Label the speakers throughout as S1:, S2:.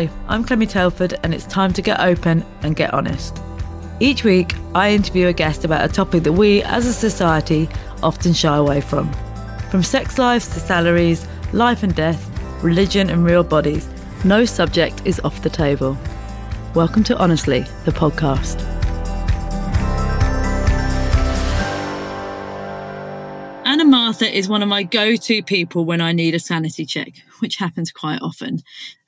S1: Hi, I'm Clemmie Telford, and it's time to get open and get honest. Each week, I interview a guest about a topic that we, as a society, often shy away from. From sex lives to salaries, life and death, religion and real bodies, no subject is off the table. Welcome to Honestly, the podcast. Martha is one of my go to people when I need a sanity check, which happens quite often.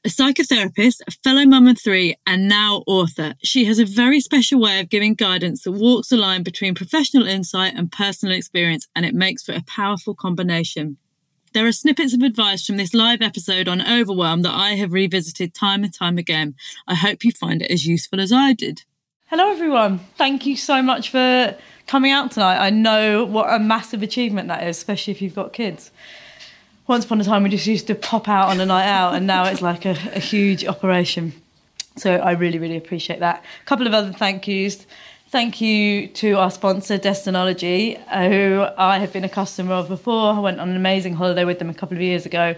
S1: A psychotherapist, a fellow mum of three, and now author, she has a very special way of giving guidance that walks the line between professional insight and personal experience, and it makes for a powerful combination. There are snippets of advice from this live episode on overwhelm that I have revisited time and time again. I hope you find it as useful as I did. Hello, everyone. Thank you so much for coming out tonight. I know what a massive achievement that is, especially if you've got kids. Once upon a time, we just used to pop out on a night out, and now it's like a, a huge operation. So I really, really appreciate that. A couple of other thank yous. Thank you to our sponsor, Destinology, uh, who I have been a customer of before. I went on an amazing holiday with them a couple of years ago.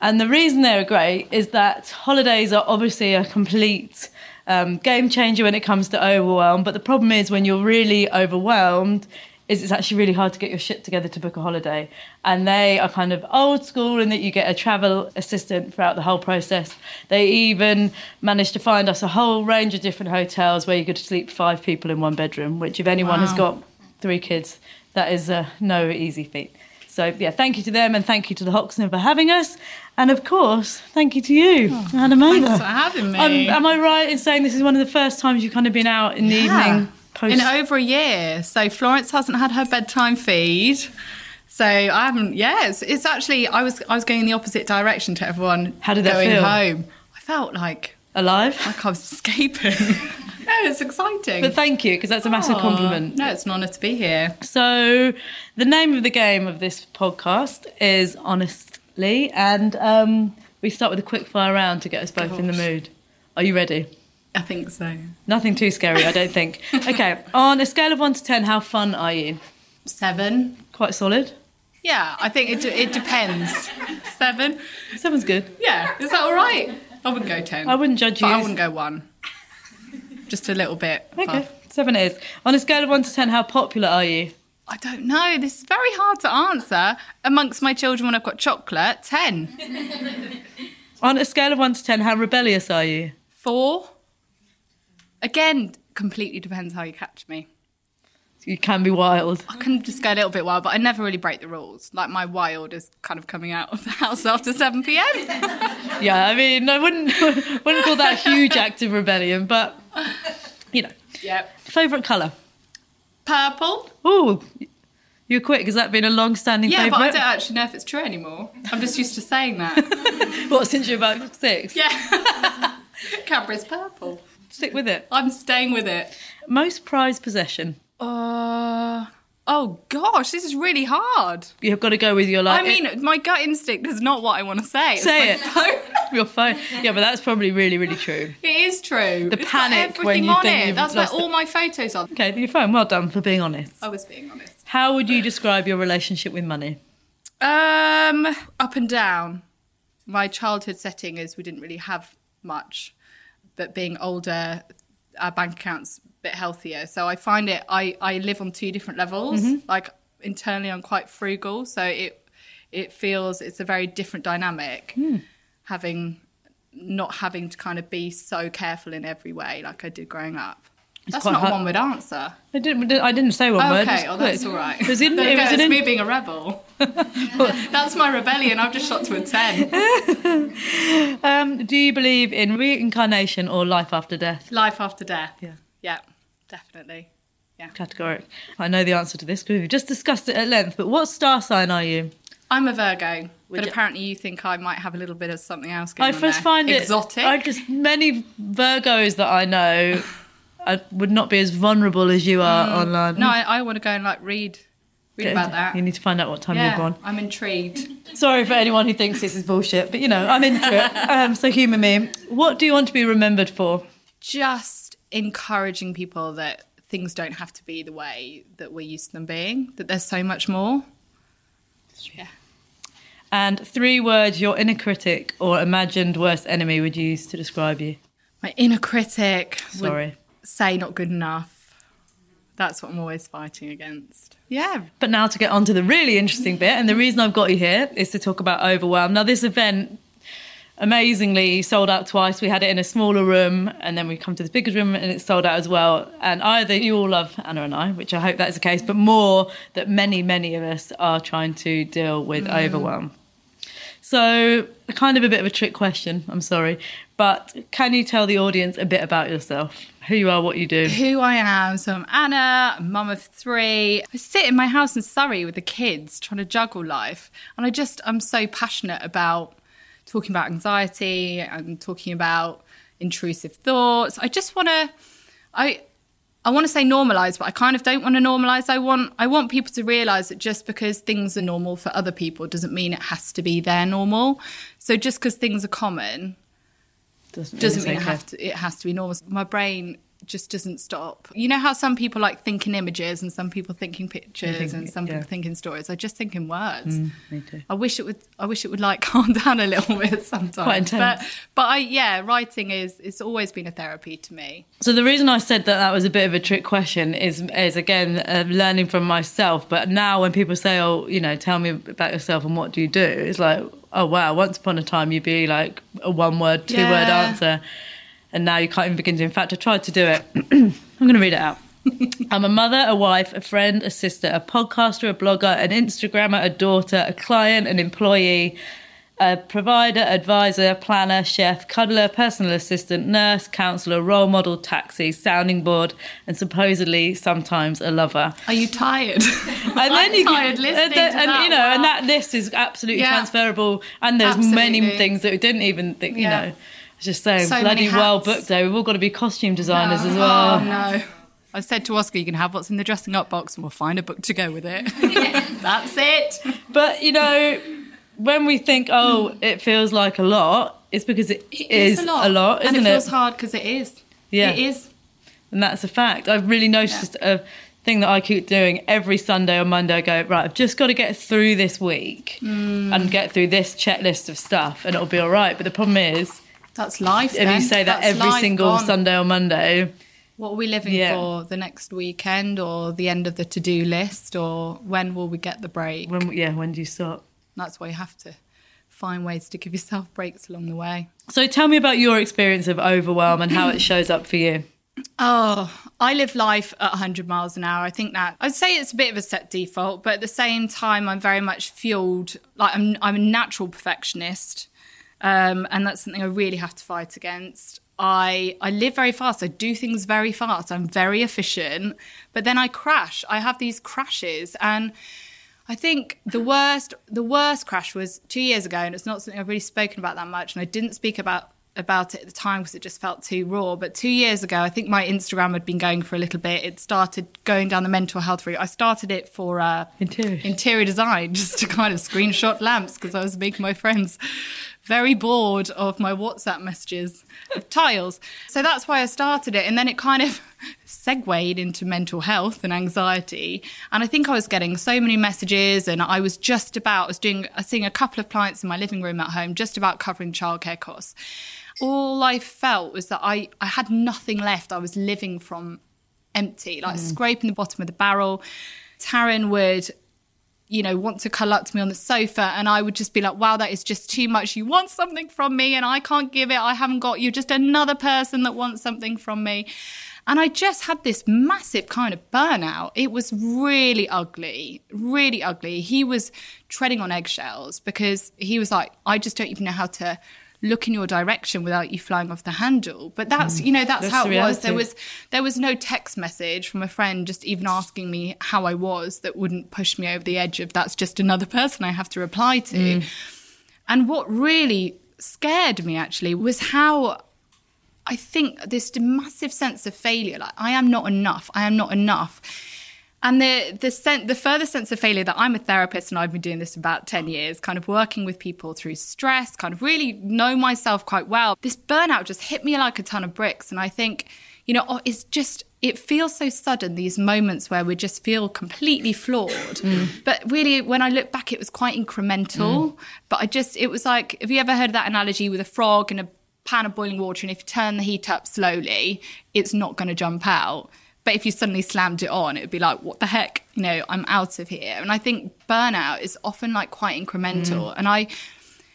S1: And the reason they're great is that holidays are obviously a complete um, game changer when it comes to overwhelm. But the problem is when you're really overwhelmed, is it's actually really hard to get your shit together to book a holiday. And they are kind of old school in that you get a travel assistant throughout the whole process. They even managed to find us a whole range of different hotels where you could sleep five people in one bedroom, which if anyone wow. has got three kids, that is uh, no easy feat. So yeah, thank you to them and thank you to the Hoxton for having us. And of course, thank you to you, oh, Anna
S2: Thanks for having me.
S1: Um, am I right in saying this is one of the first times you've kind of been out in the yeah. evening?
S2: Post- in over a year. So Florence hasn't had her bedtime feed. So I haven't. It's, it's, actually I was I was going in the opposite direction to everyone.
S1: How did that
S2: going
S1: feel?
S2: home? I felt like
S1: alive,
S2: like I was escaping. no, it's exciting.
S1: But thank you because that's a massive compliment.
S2: No, it's an honour to be here.
S1: So the name of the game of this podcast is honestly, and um, we start with a quick fire round to get us both Gosh. in the mood. Are you ready?
S2: I think so.
S1: Nothing too scary, I don't think. okay, on a scale of one to ten, how fun are you?
S2: Seven.
S1: Quite solid.
S2: Yeah, I think it it depends. Seven.
S1: Seven's good.
S2: Yeah, is that all right? I wouldn't go ten. I
S1: wouldn't judge you.
S2: I wouldn't go one. Just a little bit.
S1: Okay, above. seven is. On a scale of one to ten, how popular are you?
S2: I don't know. This is very hard to answer. Amongst my children, when I've got chocolate, ten.
S1: On a scale of one to ten, how rebellious are you?
S2: Four. Again, completely depends how you catch me.
S1: You can be wild.
S2: I can just go a little bit wild, but I never really break the rules. Like my wild is kind of coming out of the house after seven pm.
S1: yeah, I mean, I wouldn't wouldn't call that a huge act of rebellion, but you know.
S2: Yep.
S1: Favorite color?
S2: Purple.
S1: Ooh, you're quick. Has that been a long-standing
S2: yeah,
S1: favourite?
S2: but I don't actually know if it's true anymore. I'm just used to saying that.
S1: what since you're about six?
S2: Yeah. Cadbury's purple.
S1: Stick with it.
S2: I'm staying with it.
S1: Most prized possession.
S2: Uh. Oh gosh, this is really hard.
S1: You've got to go with your life.
S2: I mean, my gut instinct is not what I want to say.
S1: Say it. Phone. your phone. Yeah, but that's probably really, really true.
S2: It is true.
S1: The
S2: it's
S1: panic when you think
S2: it. That's where all my photos are.
S1: Okay, your phone. Well done for being honest.
S2: I was being honest.
S1: How would you describe your relationship with money?
S2: Um, up and down. My childhood setting is we didn't really have much but being older, our bank account's a bit healthier. So I find it, I, I live on two different levels. Mm-hmm. Like internally, I'm quite frugal. So it, it feels it's a very different dynamic mm. having not having to kind of be so careful in every way like I did growing up. It's that's not hard. one word answer.
S1: I didn't. I didn't say one
S2: oh,
S1: word.
S2: Okay, oh, that's all right.
S1: It was, in, it
S2: was
S1: in,
S2: me being a rebel. that's my rebellion. I've just shot to a
S1: ten. um, do you believe in reincarnation or life after death?
S2: Life after death.
S1: Yeah.
S2: Yeah, definitely. Yeah.
S1: Categoric. I know the answer to this because we've just discussed it at length. But what star sign are you?
S2: I'm a Virgo, Would but you? apparently you think I might have a little bit of something else going
S1: I first
S2: there.
S1: find
S2: it exotic.
S1: I just many Virgos that I know I would not be as vulnerable as you are mm. online.
S2: No, I, I, want to go and like read read about that.
S1: You need to find out what time
S2: yeah,
S1: you're born.
S2: I'm intrigued.
S1: Sorry for anyone who thinks this is bullshit, but you know I'm into it. Um, so humour me. What do you want to be remembered for?
S2: Just encouraging people that things don't have to be the way that we're used to them being. That there's so much more.
S1: Yeah. And three words your inner critic or imagined worst enemy would use to describe you.
S2: My inner critic
S1: Sorry.
S2: would say not good enough. That's what I'm always fighting against. Yeah.
S1: But now to get on to the really interesting bit, and the reason I've got you here is to talk about Overwhelm. Now, this event amazingly sold out twice. We had it in a smaller room, and then we come to this bigger room, and it's sold out as well. And either you all love Anna and I, which I hope that's the case, but more that many, many of us are trying to deal with mm. overwhelm. So, kind of a bit of a trick question. I'm sorry, but can you tell the audience a bit about yourself? Who you are, what you do.
S2: Who I am. So I'm Anna, mum of three. I sit in my house in Surrey with the kids trying to juggle life. And I just, I'm so passionate about talking about anxiety and talking about intrusive thoughts. I just want to, I, I want to say normalize, but I kind of don't want to normalize. I want I want people to realize that just because things are normal for other people doesn't mean it has to be their normal. So just because things are common doesn't, doesn't mean it, have to, it has to be normal. My brain just doesn't stop. You know how some people like think in images and some people think in pictures think, and some yeah. people think in stories. I just think in words. Mm,
S1: me too.
S2: I wish it would. I wish it would like calm down a little bit sometimes.
S1: Quite intense.
S2: But but I yeah, writing is it's always been a therapy to me.
S1: So the reason I said that that was a bit of a trick question is is again uh, learning from myself. But now when people say, oh, you know, tell me about yourself and what do you do, it's like, oh wow, once upon a time you'd be like a one word, two yeah. word answer and now you can't even begin to. In fact, I tried to do it. I'm going to read it out. I'm a mother, a wife, a friend, a sister, a podcaster, a blogger, an Instagrammer, a daughter, a client, an employee, a provider, advisor, planner, chef, cuddler, personal assistant, nurse, counselor, role model, taxi, sounding board, and supposedly sometimes a lover.
S2: Are you tired?
S1: And then
S2: I'm
S1: you
S2: tired listening
S1: and,
S2: then,
S1: and
S2: that,
S1: you know,
S2: wow.
S1: and that list is absolutely yeah. transferable. And there's
S2: absolutely.
S1: many things that we didn't even think, you know just saying,
S2: so
S1: bloody well booked though. We've all got to be costume designers
S2: no.
S1: as well.
S2: Oh no. I said to Oscar, you can have what's in the dressing up box and we'll find a book to go with it. That's it.
S1: But, you know, when we think, oh, it feels like a lot, it's because it,
S2: it
S1: is,
S2: is, a lot.
S1: A lot isn't
S2: and
S1: it?
S2: it feels hard because it is.
S1: Yeah.
S2: It is.
S1: And that's a fact. I've really noticed yeah. a thing that I keep doing every Sunday or Monday. I go, right, I've just got to get through this week
S2: mm.
S1: and get through this checklist of stuff and it'll be all right. But the problem is,
S2: that's life.
S1: And
S2: then.
S1: you say that
S2: That's
S1: every single
S2: gone.
S1: Sunday or Monday,
S2: what are we living
S1: Yeah.
S2: for? The next weekend or the end of the to do list or when will we get the break?
S1: when yeah, when do you stop?
S2: That's why you have to find ways to give yourself breaks along the way.
S1: So tell me about your experience of overwhelm and how it shows up for you.
S2: Oh, I live life at 100 miles an hour. I think that I'd say it's a bit of a set default, but at the same time, I'm very much fueled. Like I'm, I'm a natural perfectionist, um, and that's something I really have to fight against. I I live very fast. I do things very fast. I'm very efficient, but then I crash. I have these crashes, and I think the worst the worst crash was two years ago, and it's not something I've really spoken about that much, and I didn't speak about about it at the time because it just felt too raw. But two years ago, I think my Instagram had been going for a little bit. It started going down the mental health route. I started it for uh,
S1: Interior.
S2: interior design, just to kind of screenshot lamps because I was making my friends very bored of my WhatsApp messages of tiles. So that's why I started it. And then it kind of segued into mental health and anxiety. And I think I was getting so many messages and I was just about, I was doing, I was seeing a couple of clients in my living room at home, just about covering childcare costs. All I felt was that I, I had nothing left. I was living from empty, like mm-hmm. scraping the bottom of the barrel. Taryn would you know, want to to me on the sofa. And I would just be like, wow, that is just too much. You want something from me and I can't give it. I haven't got you. Just another person that wants something from me. And I just had this massive kind of burnout. It was really ugly, really ugly. He was treading on eggshells because he was like, I just don't even know how to look in your direction without you flying off the handle. But that's you know that's,
S1: That's
S2: how it was. There was there was no text message from a friend just even asking me how I was that wouldn't push me over the edge of that's just another person I have to reply to. Mm. And what really scared me actually was how I think this massive sense of failure, like I am not enough, I am not enough. And the the sen- the further sense of failure that I'm a therapist and I've been doing this about 10 years, kind of working with people through stress, kind of really know myself quite well. This burnout just hit me like a ton of bricks. And I think, you know, oh, it's just it feels so sudden, these moments where we just feel completely flawed. Mm. But really, when I look back, it was quite incremental. Mm. But I just, it was like, have you ever heard that analogy with a frog in a pan of boiling water? And if you turn the heat up slowly, it's not going to jump out. But if you suddenly slammed it on, it would be like, what the heck? You know, I'm out of here. And I think burnout is often like quite incremental. Mm. And I,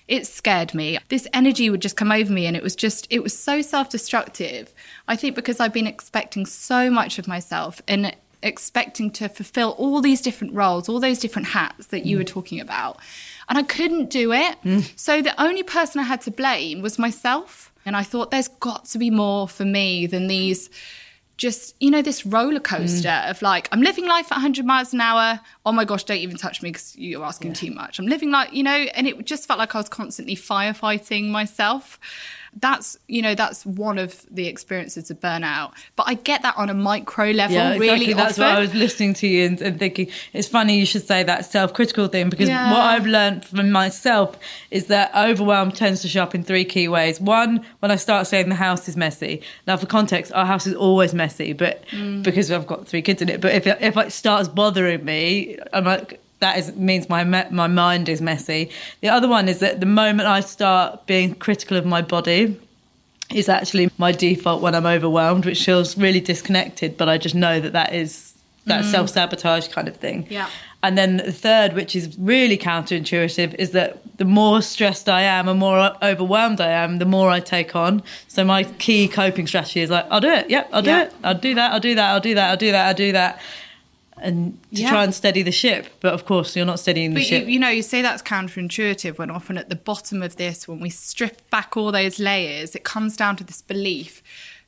S2: it scared me. This energy would just come over me, and it was just, it was so self destructive. I think because I've been expecting so much of myself and expecting to fulfill all these different roles, all those different hats that you mm. were talking about. And I couldn't do it. Mm. So the only person I had to blame was myself. And I thought there's got to be more for me than these just you know this roller coaster mm. of like i'm living life at 100 miles an hour. Oh my gosh don't even touch me because you're asking too much. I'm living like you know and it just felt like i was constantly firefighting myself that's you know that's one of the experiences of burnout but i get that on a micro level
S1: Yeah, exactly.
S2: really
S1: That's
S2: often
S1: what I was listening to you and, and thinking. It's funny you should say that self-critical thing because
S2: Yeah.
S1: what I've learned from myself is that overwhelm tends to show up in three key ways. One, when I start saying the house is messy. Now, for context, our house is always messy, but
S2: Mm.
S1: because I've got three kids in it. But if it, if it starts bothering me, I'm like. That is means my my mind is messy. The other one is that the moment I start being critical of my body, is actually my default when I'm overwhelmed, which feels really disconnected. But I just know that that is that mm. self sabotage kind of thing.
S2: Yeah.
S1: And then the third, which is really counterintuitive, is that the more stressed I am and more overwhelmed I am, the more I take on. So my key coping strategy is like, I'll do it. Yep, I'll do
S2: Yeah.
S1: it. I'll do that. I'll do that. I'll do that. I'll do that. I'll do that. And to
S2: Yeah.
S1: try and steady the ship. But of course, you're not steadying the
S2: But
S1: ship.
S2: you know, you say that's counterintuitive when often at the bottom of this, when we strip back all those layers, it comes down to this belief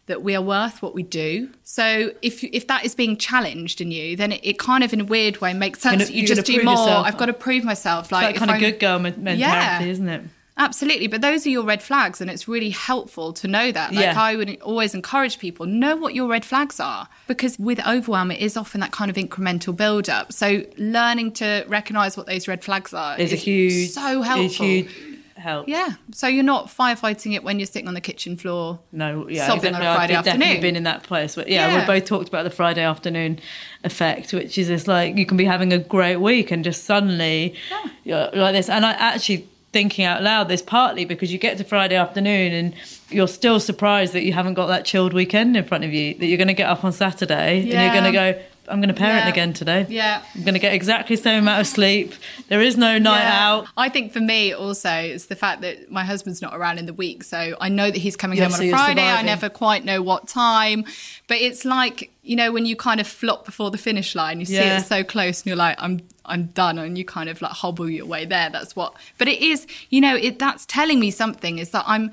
S2: that we are worth what we do. So if if that is being challenged in you, then it, it kind of in a weird way makes sense
S1: gonna-
S2: you just do more.
S1: yourself.
S2: I've got to prove myself.
S1: It's
S2: Like
S1: that kind of
S2: I'm-
S1: good girl men- mentality, isn't it?
S2: Absolutely, but those are your red flags, and it's really helpful to know that. Like
S1: Yeah.
S2: I would always encourage people know what your red flags are, because with overwhelm, it is often that kind of incremental build up. So learning to recognize what those red flags are
S1: Is a huge,
S2: so helpful.
S1: Is huge help.
S2: Yeah, so you're not firefighting it when you're sitting on the kitchen floor.
S1: No, yeah,
S2: sobbing
S1: exactly.
S2: on a Friday
S1: I've definitely
S2: afternoon.
S1: been in that place. But yeah,
S2: Yeah.
S1: we both talked about the Friday afternoon effect, which is just like you can be having a great week and just suddenly you're like this. And I actually thinking out loud this partly because you get to Friday afternoon and you're still surprised that you haven't got that chilled weekend in front of you. That you're going to get up on Saturday and you're going to go. I'm going to parent
S2: Yeah.
S1: again today.
S2: Yeah.
S1: I'm going to get exactly the same amount of sleep. There is no night
S2: Yeah.
S1: out.
S2: I think for me also it's the fact that my husband's not around in the week, so I know that he's coming
S1: Yeah,
S2: home
S1: so
S2: on a Friday. I never quite know what time, but it's like you know when you kind of flop before the finish line, you see
S1: Yeah.
S2: it so close, and you're like, I'm I'm done, and you kind of like hobble your way there. That's what. But it is, you know, it that's telling me something is that I'm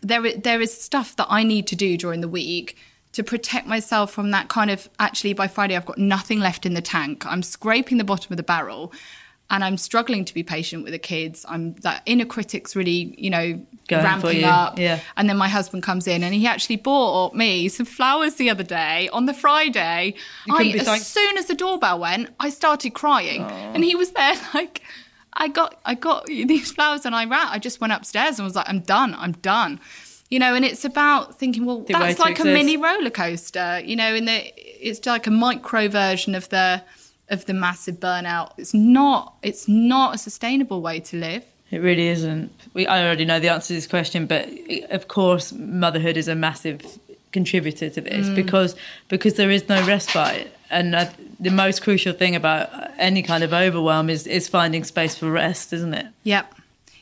S2: there. There is stuff that I need to do during the week. To protect myself from that kind of actually by Friday I've got nothing left in the tank. I'm scraping the bottom of the barrel and I'm struggling to be patient with the kids. I'm that inner critic's really, you know, ramping up.
S1: yeah.
S2: And then my husband comes in and he actually bought me some flowers the other day on the Friday. I, as soon as the doorbell went, I started crying. And he was there like I got I got these flowers and I ran I just went upstairs and was like, I'm done, I'm done. You know, and it's about thinking, well,
S1: The
S2: that's like a mini roller coaster, you know, in the it's like a micro version of the of the massive burnout. It's not it's not a sustainable way to live.
S1: It really isn't. We, I already know the answer to this question, but of course, motherhood is a massive contributor to this mm. because because there is no respite, and the most crucial thing about any kind of overwhelm is is finding space for rest, isn't it?
S2: Yep,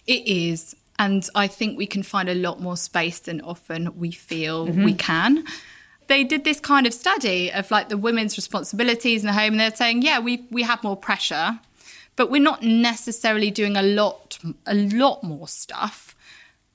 S2: it is. And I think we can find a lot more space than often we feel mm-hmm. we can. They did this kind of study of like the women's responsibilities in the home, and they're saying, yeah, we, we have more pressure, but we're not necessarily doing a lot a lot more stuff,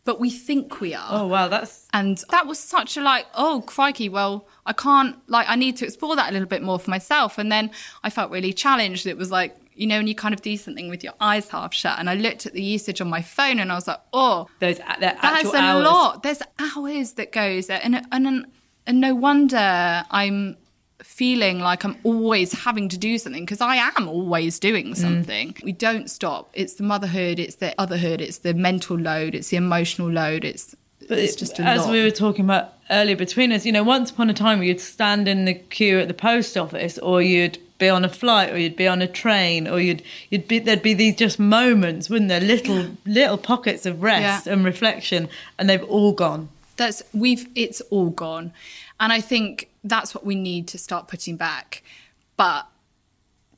S2: but we think we are.
S1: Oh wow, that's
S2: And that was such a like, oh crikey, well, I can't like I need to explore that a little bit more for myself. And then I felt really challenged. It was like, you know, and you kind of do something with your eyes half shut. And I looked at the usage on my phone and I was like, oh,
S1: those
S2: that's a
S1: hours.
S2: lot. There's hours that goes there. And and and no wonder I'm feeling like I'm always having to do something because I am always doing mm. something. We don't stop. It's the motherhood, it's the otherhood, it's the mental load, it's the emotional load, it's
S1: But
S2: it's just a
S1: as
S2: lot.
S1: we were talking about earlier between us, you know, once upon a time you'd stand in the queue at the post office, or you'd be on a flight, or you'd be on a train, or you'd you'd be there'd be these just moments, wouldn't there? Little little pockets of rest
S2: Yeah.
S1: and reflection, and they've all gone.
S2: that's we've it's all gone and i think that's what we need to start putting back. But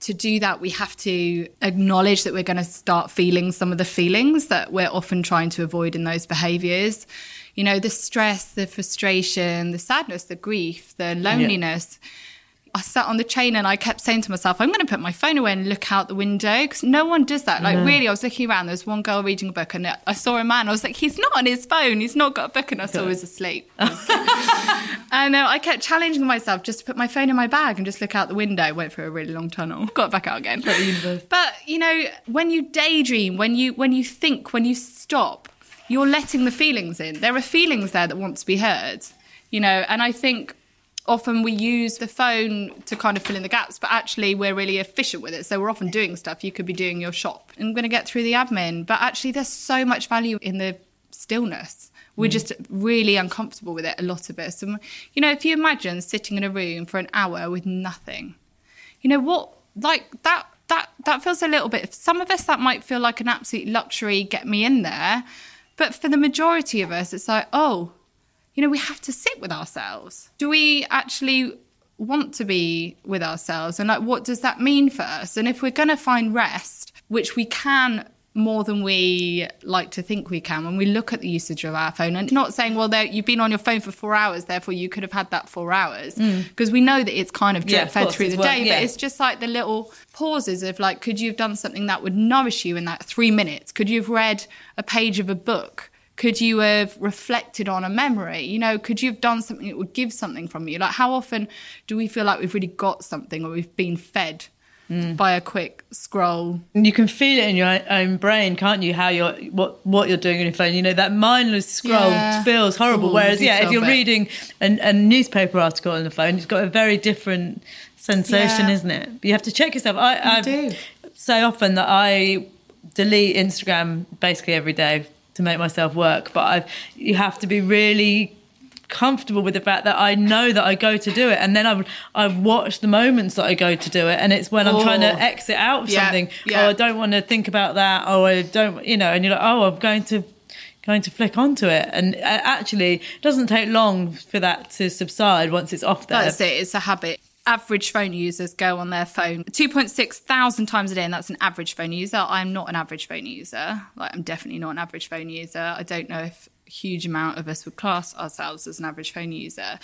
S2: to do that we have to acknowledge that we're going to start feeling some of the feelings that we're often trying to avoid in those behaviors. You know the stress the frustration the sadness the grief the loneliness I sat on the train and I kept saying to myself, I'm going to put my phone away and look out the window because no one does that. Like, really, I was looking around. There was one girl reading a book and I saw a man. I was like, he's not on his phone. He's not got a book. And I saw he was asleep. and uh, I kept challenging myself just to put my phone in my bag and just look out the window. Went through a really long tunnel, got back out again. But, you know, when you daydream, when you when you think, when you stop, you're letting the feelings in. There are feelings there that want to be heard, you know, and I think often we use the phone to kind of fill in the gaps, but actually we're really efficient with it. So we're often doing stuff. You could be doing your shop. I'm going to get through the admin, but actually there's so much value in the stillness. We're mm. just really uncomfortable with it, a lot of us. And, you know, if you imagine sitting in a room for an hour with nothing, you know what, like that, that, that feels a little bit, some of us that might feel like an absolute luxury, get me in there. But for the majority of us, it's like, oh, you know, we have to sit with ourselves. Do we actually want to be with ourselves? And like, what does that mean for us? And if we're going to find rest, which we can more than we like to think we can when we look at the usage of our phone and not saying well there you've been on your phone for four hours therefore you could have had that four hours mm. because we know that it's kind of drip
S1: of
S2: fed through the
S1: work-
S2: day
S1: yeah.
S2: but it's just like the little pauses of like could you have done something that would nourish you in that three minutes could you have read a page of a book could you have reflected on a memory you know could you have done something that would give something from you like how often do we feel like we've really got something or we've been fed
S1: Mm.
S2: by a quick scroll
S1: And you can feel it in your own brain, can't you? How you're what what you're doing on your phone. You know that mindless scroll
S2: Yeah.
S1: feels horrible.
S2: Ooh,
S1: Whereas, yeah, if you're
S2: it.
S1: reading an, a newspaper article on the phone, it's got a very different sensation,
S2: Yeah.
S1: isn't it? You have to check yourself. I, I
S2: do.
S1: say often that I delete Instagram basically every day to make myself work, but I you have to be really comfortable with the fact that I know that I go to do it, and then I've I've watched the moments that I go to do it, and it's when I'm trying to
S2: Oh.
S1: exit out of
S2: Yeah,
S1: something.
S2: yeah.
S1: Oh, I don't want to think about that. Oh, I don't, you know, and you're like, oh, I'm going to going to flick onto it, and uh, actually, it doesn't take long for that to subside once it's off there.
S2: That's it. It's a habit. Average phone users go on their phone 2.6 thousand times a day, and that's an average phone user. I'm not an average phone user. Like, I'm definitely not an average phone user. I don't know if a huge amount of us would class ourselves as an average phone user.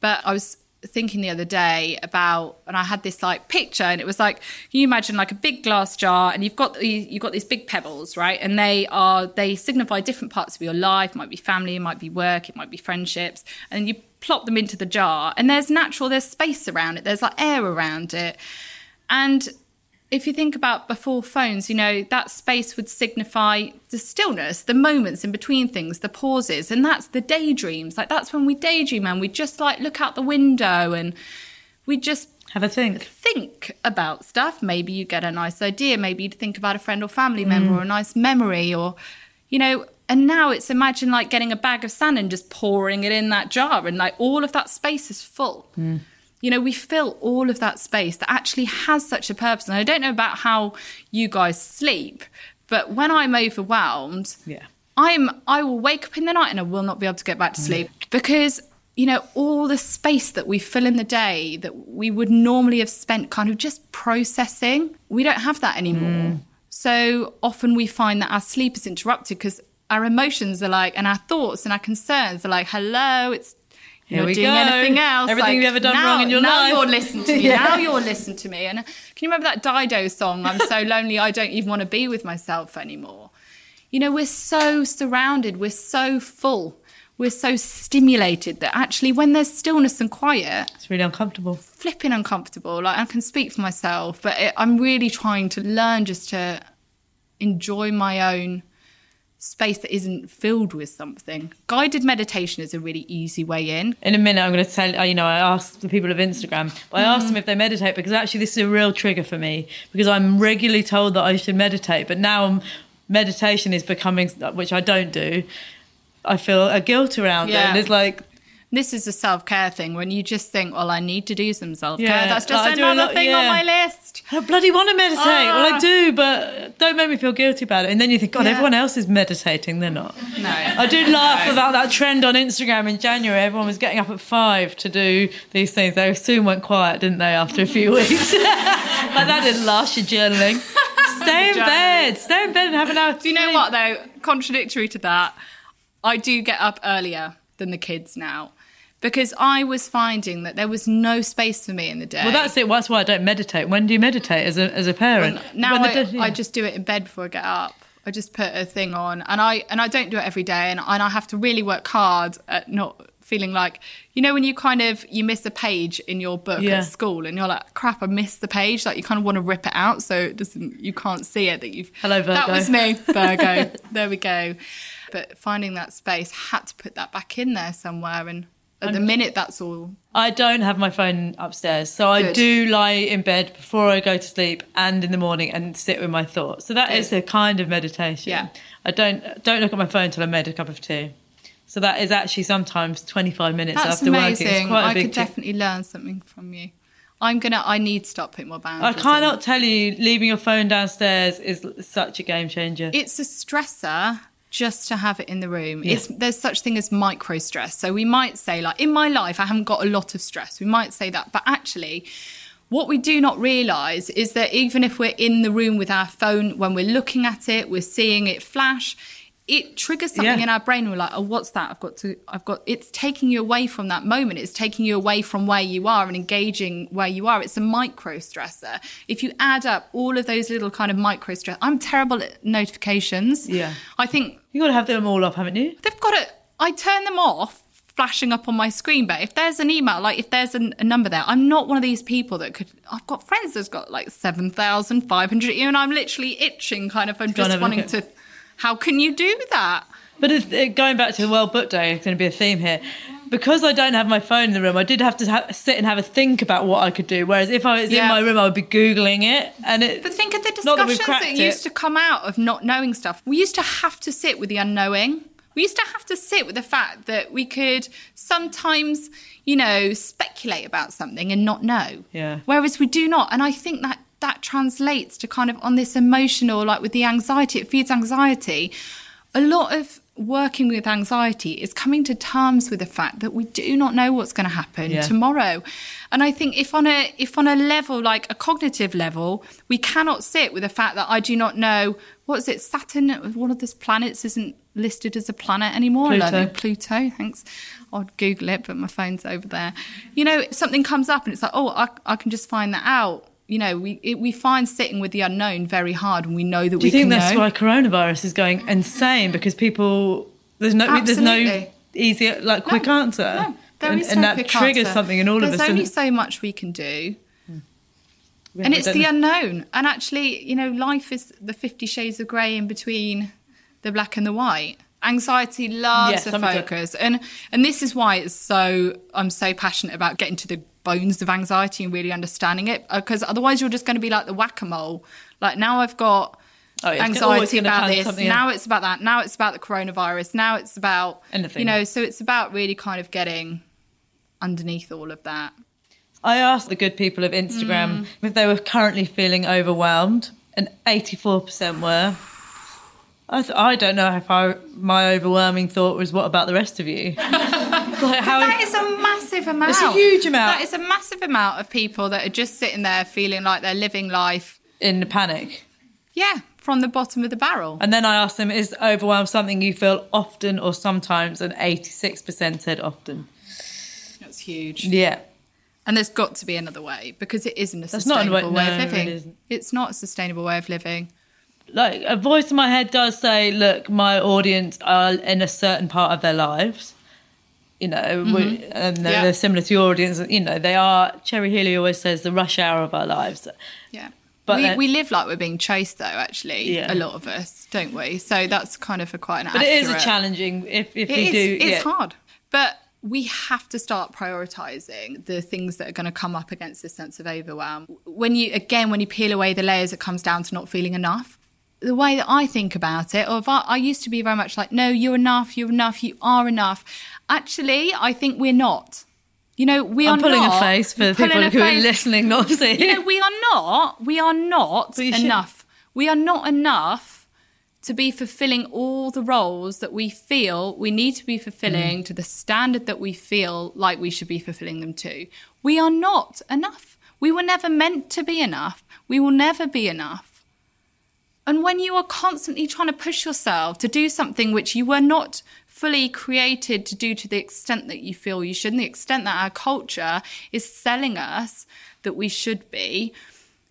S2: But I was thinking the other day about, and I had this like picture, and it was like, you imagine like a big glass jar, and you've got you've got these big pebbles, right? And they are they signify different parts of your life. It might be family, it might be work, it might be friendships, and you plop them into the jar, and there's natural, there's space around it, there's like air around it, and if you think about before phones, you know, that space would signify the stillness, the moments in between things, the pauses, and that's the daydreams. Like that's when we daydream and we just like look out the window and we just
S1: Have a think.
S2: think about stuff. Maybe you get a nice idea, maybe you'd think about a friend or family mm. member or a nice memory or you know, and now it's imagine like getting a bag of sand and just pouring it in that jar and like all of that space is full mm. you know, we fill all of that space that actually has such a purpose. And I don't know about how you guys sleep, but when I'm overwhelmed,
S1: Yeah.
S2: I'm I will wake up in the night and I will not be able to get back to sleep because you know all the space that we fill in the day that we would normally have spent kind of just processing, we don't have that anymore. Mm. So often we find that our sleep is interrupted because our emotions are like, and our thoughts and our concerns are like, hello, it's
S1: Here
S2: you're
S1: we
S2: doing
S1: go.
S2: anything else.
S1: Everything
S2: like,
S1: you've ever done
S2: now,
S1: wrong in your
S2: now
S1: life.
S2: Now you're listening to me.
S1: Yeah.
S2: Now you're listening to me. And uh, can you remember that Dido song? I'm so lonely, I don't even want to be with myself anymore. You know, we're so surrounded, we're so full, we're so stimulated that actually, when there's stillness and quiet,
S1: It's really uncomfortable.
S2: flipping uncomfortable. Like I can speak for myself, but it, I'm really trying to learn just to enjoy my own space that isn't filled with something. Guided meditation is a really easy way in.
S1: In a minute, I'm going to tell uh, you know I asked the people of Instagram, but I asked them if they meditate because actually this is a real trigger for me because I'm regularly told that I should meditate, but now meditation is becoming which I don't do. I feel a guilt around it. And it's like,
S2: This is a self care thing when you just think, well, I need to do some self care.
S1: Yeah,
S2: That's just
S1: a
S2: another
S1: lot-
S2: thing on my list.
S1: I bloody want to meditate. well, I
S2: Ah.
S1: do, but don't make me feel guilty about it. And then you think, God,
S2: Yeah.
S1: everyone else is meditating. They're not.
S2: No.
S1: I did laugh about that trend on Instagram in January. Everyone was getting up at five to do these things. They soon went quiet, didn't they, after a few weeks? like that didn't last your journaling. Stay in
S2: Journaling.
S1: bed. Stay in bed and have an hour.
S2: Do you know what though? Contradictory to that, I do get up earlier than the kids now because I was finding that there was no space for me in the day.
S1: Well, that's it. That's why I don't meditate. When do you meditate as a as a parent?
S2: now
S1: When
S2: I,
S1: day-
S2: I just do it in bed before I get up. I just put a thing on, and I and I don't do it every day, and, and I have to really work hard at not feeling like you know when you kind of you miss a page in your book
S1: Yeah.
S2: at school, and you're like, crap, I missed the page. Like you kind of want to rip it out so it doesn't you can't see it that you've.
S1: Hello, Virgo That
S2: was me, Virgo. there we go. But finding that space had to put that back in there somewhere, and at the minute that's all
S1: I don't have my phone upstairs, so I do lie in bed before I go to sleep and in the morning and sit with my thoughts. So that
S2: Good.
S1: is a kind of meditation.
S2: Yeah.
S1: I don't don't look at my phone till I made a cup of tea. So that is actually sometimes twenty five minutes
S2: That's
S1: after working. It's
S2: amazing.
S1: quite a
S2: I
S1: big
S2: could definitely learn something from you. I'm gonna. I need to start putting more
S1: I
S2: boundaries. in.
S1: cannot tell you leaving your phone downstairs is such a game changer.
S2: It's a stressor just to have it in the room. It's there's such thing as micro stress. So we might say like in my life I haven't got a lot of stress. We might say that, but actually. What we do not realize is that even if we're in the room with our phone, when we're looking at it, we're seeing it flash, it triggers something
S1: Yeah.
S2: in our brain. We're like, oh, what's that? I've got to, I've got, it's taking you away from that moment. It's taking you away from where you are and engaging where you are. It's a micro stressor. If you add up all of those little kind of micro stress, I'm terrible at notifications.
S1: Yeah.
S2: I think
S1: You've got to have them all off, haven't you?
S2: they've got to, I turn them off flashing up on my screen but if there's an email like if there's an, a number there i'm not one of these people that could i've got friends that's got like 7500 you know, and i'm literally itching kind of i'm just wanting to how can you do that
S1: But it, going back to the World Book Day, it's going to be a theme here. Because I don't have my phone in the room, I did have to ha- sit and have a think about what I could do. Whereas if I was
S2: Yeah.
S1: in my room, I would be googling it, and it.
S2: But think of the
S1: that
S2: discussions that,
S1: it.
S2: used to come out of not knowing stuff. We used to have to sit with the unknowing. We used to have to sit with the fact that we could sometimes, you know, speculate about something and not know.
S1: Yeah.
S2: Whereas we do not. And I think that that translates to kind of on this emotional, like with the anxiety, it feeds anxiety. A lot of working with anxiety is coming to terms with the fact that we do not know what's going to happen
S1: Yeah.
S2: tomorrow and i think if on a if on a level like a cognitive level we cannot sit with the fact that i do not know what is it saturn one of those planets isn't listed as a planet anymore
S1: Pluto.
S2: pluto thanks i'd google it but my phone's over there you know something comes up and it's like oh i, I can just find that out you know we it, we find sitting with the unknown very hard and we know that
S1: do
S2: we
S1: you think that's
S2: know.
S1: why coronavirus is going insane? Because people there's no there's no easy like quick
S2: No,
S1: answer,
S2: No,
S1: and, and that triggers
S2: answer.
S1: something in all
S2: There's
S1: of us.
S2: There's
S1: only
S2: so much we can do. Hmm.
S1: Yeah,
S2: and it's the
S1: know.
S2: unknown. And actually, you know, life is the 50 shades of grey in between the black and the white. Anxiety loves
S1: Yes,
S2: a- focus. And and this is why it's so I'm so passionate about getting to the bones of anxiety and really understanding it. Because otherwise you're just going to be like the whack-a-mole. Like now I've got
S1: Oh, yeah,
S2: anxiety about this. Now it's about that. Now it's about the coronavirus. Now it's about
S1: Anything.
S2: you know, so it's about really kind of getting underneath all of that.
S1: I asked the good people of Instagram
S2: Mm.
S1: if they were currently feeling overwhelmed, and 84% were. I, th- I don't know if I my overwhelming thought was what about the rest of you? like how
S2: That is a massive amount.
S1: It's a huge amount.
S2: That is a massive amount of people that are just sitting there feeling like they're living life,
S1: in the panic.
S2: yeah, from the bottom of the barrel.
S1: And then I asked them, is overwhelm something you feel often or sometimes? And 86% said often.
S2: That's huge.
S1: Yeah.
S2: And there's got to be another way because it isn't a
S1: That's not
S2: sustainable
S1: way-
S2: way,
S1: no,
S2: of living. It's not a sustainable way of living.
S1: Like a voice in my head does say, look, my audience are in a certain part of their lives. You know, we, mm-hmm. and they're,
S2: Yeah.
S1: they're similar to your audience. You know, they are, Cherry Healey always says, the rush hour of our lives.
S2: Yeah.
S1: But
S2: we, we live like we're being chased though, actually,
S1: Yeah.
S2: a lot of us, don't we? So that's kind of a quite an
S1: But it is a challenging if, if we
S2: is.
S1: do.
S2: It's
S1: yeah.
S2: hard. But we have to start prioritizing the things that are going to come up against this sense of overwhelm. When you, again, when you peel away the layers, it comes down to not feeling enough. The way that I think about it, or if I, I used to be very much like, no, you're enough, you're enough, you are enough. Actually, I think we're not. You know, we
S1: I'm
S2: are
S1: pulling
S2: not.
S1: a face for people who are listening, not seeing.
S2: You know, we are not. We are not
S1: you should-
S2: enough. We are not enough to be fulfilling all the roles that we feel we need to be fulfilling
S1: Mm.
S2: to the standard that we feel like we should be fulfilling them to. We are not enough. We were never meant to be enough. We will never be enough. And when you are constantly trying to push yourself to do something which you were not fully created to do to the extent that you feel you should, and the extent that our culture is selling us that we should be,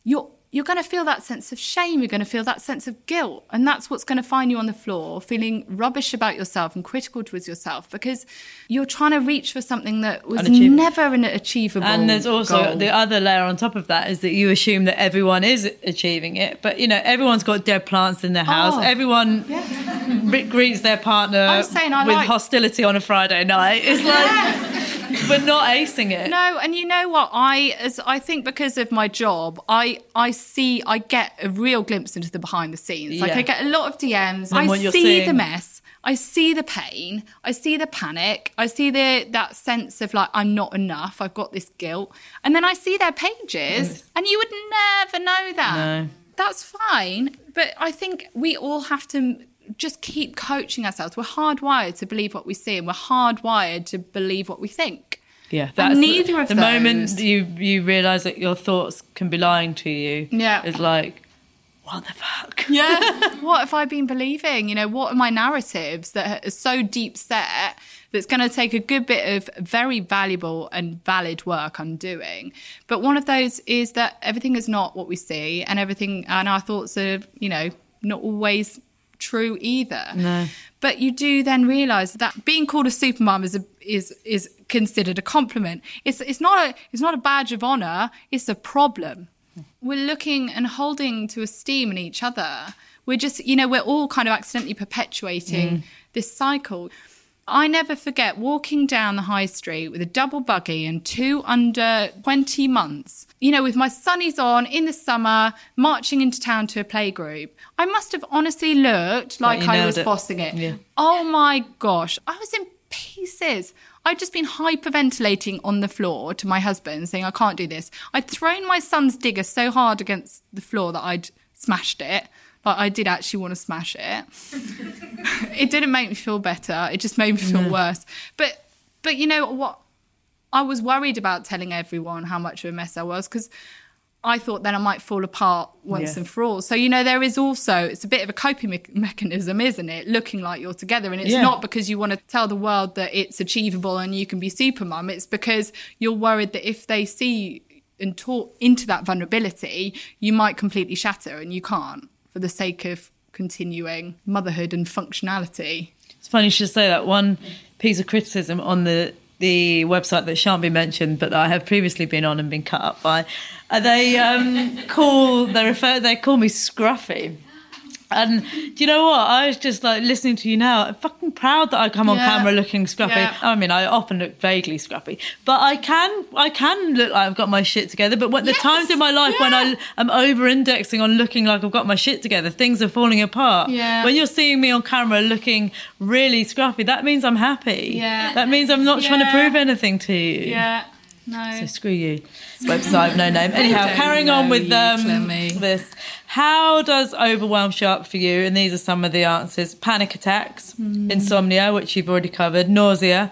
S2: you're you're going to feel that sense of shame. You're going to feel that sense of guilt. And that's what's going to find you on the floor, feeling rubbish about yourself and critical towards yourself because you're trying to reach for something that was never an achievable.
S1: And there's also
S2: goal.
S1: the other layer on top of that is that you assume that everyone is achieving it, but you know everyone's got dead plants in their oh. house.
S2: Oh.
S1: Everyone re- greets their partner
S2: I'm saying I
S1: with
S2: like-
S1: hostility on a Friday night. It's like we're not acing it.
S2: No, and you know what? I as I think because of my job, I I see I get a real glimpse into the behind the scenes. Like
S1: Yeah.
S2: I get a lot of DMs.
S1: And
S2: I see the mess. I see the pain. I see the panic. I see the that sense of like I'm not enough. I've got this guilt, and then I see their pages, and you would never know that.
S1: No.
S2: That's fine, but I think we all have to just keep coaching ourselves. We're hardwired to believe what we see, and we're hardwired to believe what we think.
S1: Yeah, that's
S2: neither
S1: the,
S2: of
S1: the moment you you realize that your thoughts can be lying to you.
S2: Yeah.
S1: is like what the fuck.
S2: Yeah. what have I been believing? You know, what are my narratives that are so deep set that's going to take a good bit of very valuable and valid work I'm doing? But one of those is that everything is not what we see, and everything, and our thoughts are, you know, not always true either.
S1: No.
S2: But you do then realise that being called a supermum is a, is is considered a compliment. It's it's not a it's not a badge of honour. It's a problem. We're looking and holding to esteem in each other. We're just you know we're all kind of accidentally perpetuating mm. this cycle. I never forget walking down the high street with a double buggy and two under 20 months, you know, with my sunnies on in the summer, marching into town to a playgroup. I must have honestly looked like I was
S1: it.
S2: bossing it.
S1: Yeah.
S2: Oh my gosh, I was in pieces. I'd just been hyperventilating on the floor to my husband, saying, I can't do this. I'd thrown my son's digger so hard against the floor that I'd smashed it. Like, I did actually want to smash it. it didn't make me feel better. It just made me feel worse. But, but you know what? I was worried about telling everyone how much of a mess I was because I thought then I might fall apart once
S1: Yeah.
S2: and for all. So, you know, there is also, it's a bit of a coping me- mechanism, isn't it? Looking like you're together. And it's
S1: Yeah.
S2: not because you want to tell the world that it's achievable and you can be super mum. It's because you're worried that if they see and talk into that vulnerability, you might completely shatter and you can't for the sake of continuing motherhood and functionality.
S1: It's funny you should say that. One piece of criticism on the the website that shan't be mentioned, but that I have previously been on and been cut up by, they um, call they refer they call me scruffy. And do you know what? I was just like listening to you now. I'm fucking proud that I come on
S2: Yeah.
S1: camera looking scruffy.
S2: Yeah.
S1: I mean, I often look vaguely scruffy, but I can I can look like I've got my shit together. But when the times in my life when I am over indexing on looking like I've got my shit together, things are falling apart.
S2: Yeah.
S1: When you're seeing me on camera looking really scruffy, that means I'm happy.
S2: Yeah.
S1: That means I'm not trying to prove anything to you.
S2: Yeah. No.
S1: So screw you. Website, no name. Anyhow, carrying on with
S2: you,
S1: um, this. How does overwhelm show up for you? And these are some of the answers: panic attacks,
S2: Hmm.
S1: insomnia, which you've already covered, nausea.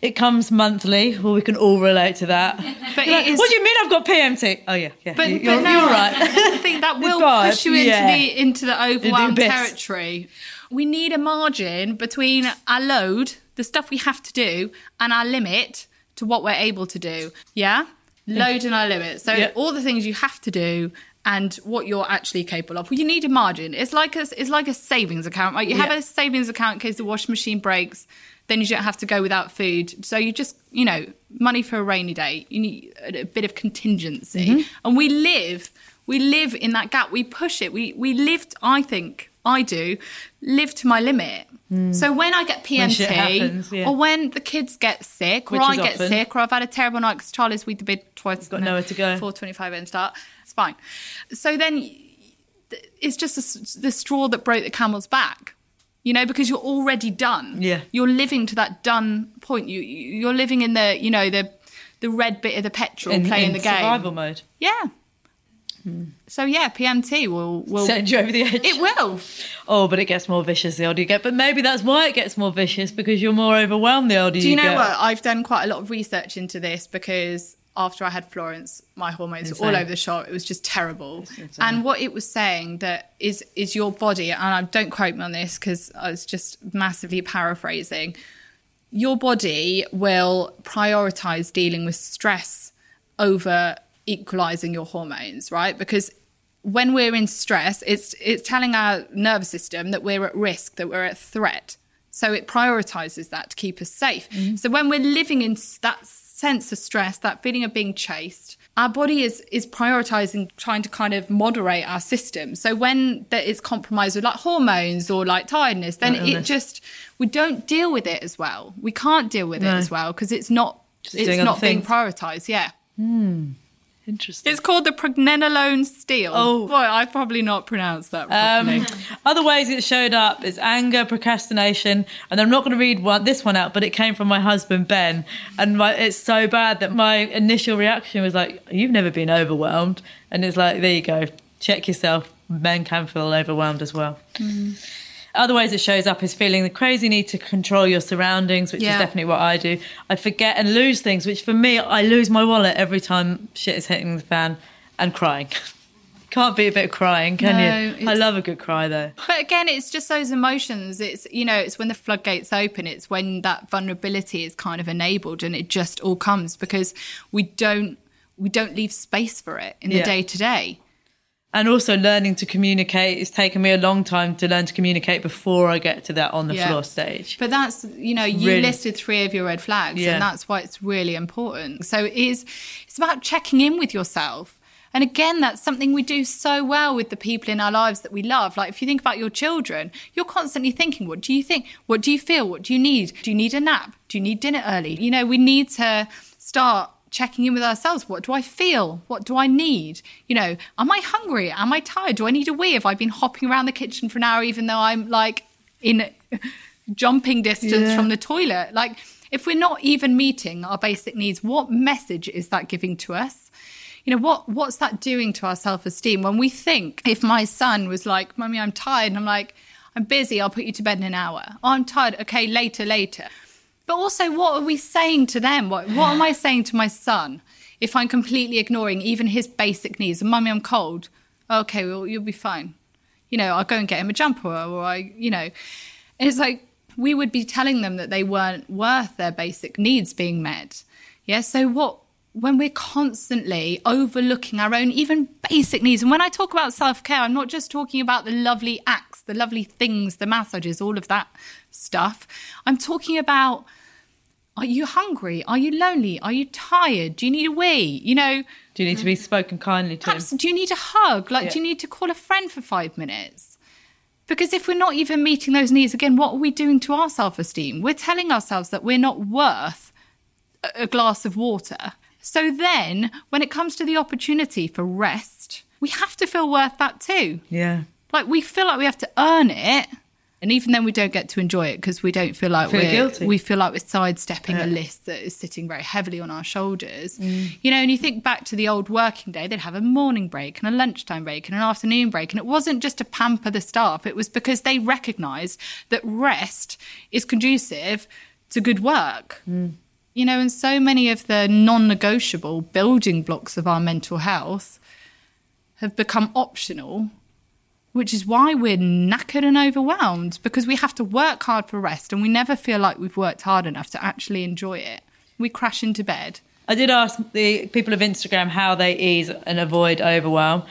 S1: It comes monthly. Well, we can all relate to that.
S2: But it
S1: like,
S2: is-
S1: what do you mean I've got PMT? Oh yeah, yeah.
S2: But,
S1: you-
S2: but
S1: you're,
S2: no,
S1: you're right.
S2: I think that will
S1: vibe,
S2: push you into
S1: yeah.
S2: the into the overwhelmed
S1: abyss.
S2: territory. We need a margin between our load, the stuff we have to do, and our limit to what we're able to do. Yeah, load and our limits. So
S1: Yeah.
S2: all the things you have to do. And what you're actually capable of. Well, you need a margin. It's like a it's like a savings account, right? You have
S1: Yeah.
S2: a savings account in case the washing machine breaks. Then you don't have to go without food. So you just, you know, money for a rainy day. You need a, a bit of contingency.
S1: Mm-hmm.
S2: And we live, we live in that gap. We push it. We we lived. I think I do live to my limit. So when I get
S1: Mm. When
S2: PMT,
S1: happens, yeah.
S2: or when the kids get sick,
S1: Which
S2: or I get
S1: often.
S2: sick, or I've had a terrible night because Charlie's weed the bed twice.
S1: got nowhere to go.
S2: Four twenty-five and start. It's fine. So then it's just the the straw that broke the camel's back. You know, because you're already done.
S1: Yeah.
S2: You're living to that done point. You you- you're living in the you know the the red bit of the petrol
S1: in,
S2: playing
S1: in
S2: the game.
S1: survival mode.
S2: Yeah. So yeah, PMT will will
S1: Send you over the edge.
S2: it will.
S1: Oh, but it gets more vicious the older you get. But maybe that's why it gets more vicious because you're more overwhelmed the older you get.
S2: Do you know
S1: get.
S2: what? I've done quite a lot of research into this because after I had Florence, my hormones were all over the shop. It was just terrible. And what it was saying that is is your body, and I don't quote me on this because I was just massively paraphrasing. Your body will prioritize dealing with stress over equalizing your hormones, right? Because when we're in stress, it's it's telling our nervous system that we're at risk, that we're at threat. So it prioritizes that to keep us safe. So when we're living in that sense of stress, that feeling of being chased, our body is is prioritizing trying to kind of moderate our system. So when that it's compromised with like hormones or like tiredness, then it just we don't deal with it as well. We can't deal with
S1: No.
S2: it as well because it's not
S1: Just
S2: it's not being prioritized. Yeah.
S1: Interesting.
S2: It's called the pregnenolone steal.
S1: Oh.
S2: boy, I've probably not pronounced that
S1: Um, other ways it showed up is anger, procrastination, and I'm not going to read one, this one out, but it came from my husband Ben, and my, it's so bad that my initial reaction was like, "You've never been overwhelmed," and it's like, there you go, check yourself. Men can feel overwhelmed as well. Other ways it shows up is feeling the crazy need to control your surroundings, which
S2: Yeah.
S1: is definitely what I do. I forget and lose things, which for me, I lose my wallet every time shit is hitting the fan, and crying. Can't be a bit of crying, can
S2: No,
S1: you? I love a good cry though.
S2: But again, it's just those emotions. It's you know, it's when the floodgates open. It's when that vulnerability is kind of enabled, and it just all comes because we don't we don't leave space for it in the day to day.
S1: And also learning to communicate. It's taken me a long time to learn to communicate before I get to that on the
S2: Yeah.
S1: floor stage.
S2: But that's you know, you
S1: Really-
S2: listed three of your red flags,
S1: Yeah.
S2: and that's why it's really important. So it is it's about checking in with yourself. And again, that's something we do so well with the people in our lives that we love. Like if you think about your children, you're constantly thinking, what do you think? What do you feel? What do you need? Do you need a nap? Do you need dinner early? You know, we need to start checking in with ourselves. What do I feel? What do I need? You know, am I hungry? Am I tired? Do I need a wee? Have I been hopping around the kitchen for an hour even though I'm like in jumping distance
S1: Yeah.
S2: from the toilet? Like if we're not even meeting our basic needs, what message is that giving to us? You know, what what's that doing to our self-esteem when we think if my son was like, "Mummy, I'm tired." And I'm like, "I'm busy. I'll put you to bed in an hour." Oh, I'm tired. Okay, later, later. But also, what are we saying to them? What, what am I saying to my son if I'm completely ignoring even his basic needs? Mummy, I'm cold. Okay, well, you'll be fine. You know, I'll go and get him a jumper or I, you know. It's like we would be telling them that they weren't worth their basic needs being met. Yeah. So what, when we're constantly overlooking our own even basic needs, and when I talk about self care, I'm not just talking about the lovely acts, the lovely things, the massages, all of that stuff. I'm talking about are you hungry? Are you lonely? Are you tired? Do you need a wee? You know,
S1: Do you need to be spoken kindly to?
S2: perhaps do you need a hug? Like, do you need to call a friend for five minutes? Because if we're not even meeting those needs, again, what are we doing to our self esteem? We're telling ourselves that we're not worth a glass of water. So then, when it comes to the opportunity for rest, we have to feel worth that too.
S1: Yeah.
S2: Like, we feel like we have to earn it. And even then, we don't get to enjoy it because we don't feel like
S1: Feel
S2: we're
S1: guilty.
S2: we feel like we're sidestepping
S1: Yeah.
S2: a list that is sitting very heavily on our shoulders.
S1: Mm.
S2: You know, and you think back to the old working day, they'd have a morning break and a lunchtime break and an afternoon break. And it wasn't just to pamper the staff, it was because they recognised that rest is conducive to good work.
S1: Mm.
S2: You know, and so many of the non negotiable building blocks of our mental health have become optional which is why we're knackered and overwhelmed because we have to work hard for rest and we never feel like we've worked hard enough to actually enjoy it. We crash into bed.
S1: I did ask the people of Instagram how they ease and avoid overwhelm.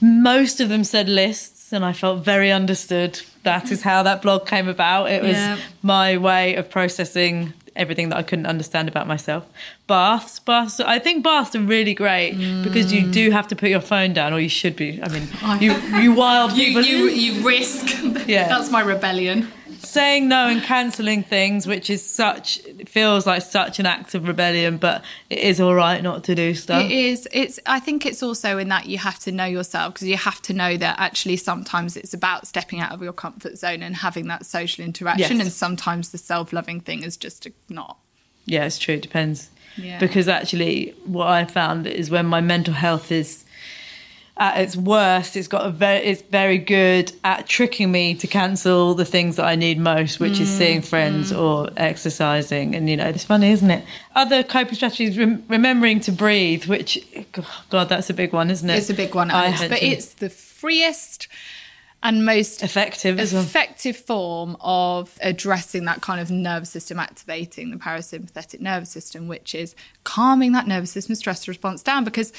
S1: Most of them said lists, and I felt very understood. That is how that blog came about. It was
S2: Yeah.
S1: my way of processing everything that I couldn't understand about myself. Baths, baths. I think baths are really great because you do have to put your phone down, or you should be. I mean, you you wild people.
S2: you risk.
S1: Yeah.
S2: That's my rebellion.
S1: Saying no and cancelling things, which is such feels like such an act of rebellion, but it is all right not to do stuff.
S2: It is. It's. I think it's also in that you have to know yourself because you have to know that actually sometimes it's about stepping out of your comfort zone and having that social interaction,
S1: Yes.
S2: and sometimes the self-loving thing is just not.
S1: Yeah, it's true. It depends.
S2: Yeah.
S1: Because actually, what I found is when my mental health is at its worst, it's got a very, it's very good at tricking me to cancel the things that I need most, which is mm, seeing friends mm. or exercising. And you know, it's funny, isn't it? Other coping strategies, rem- remembering to breathe, which oh, God, that's a big one, isn't it?
S2: It's a big one,
S1: I
S2: but it's the freest and most
S1: effective
S2: effective form of addressing that kind of nervous system activating the parasympathetic nervous system, which is calming that nervous system stress response down. Because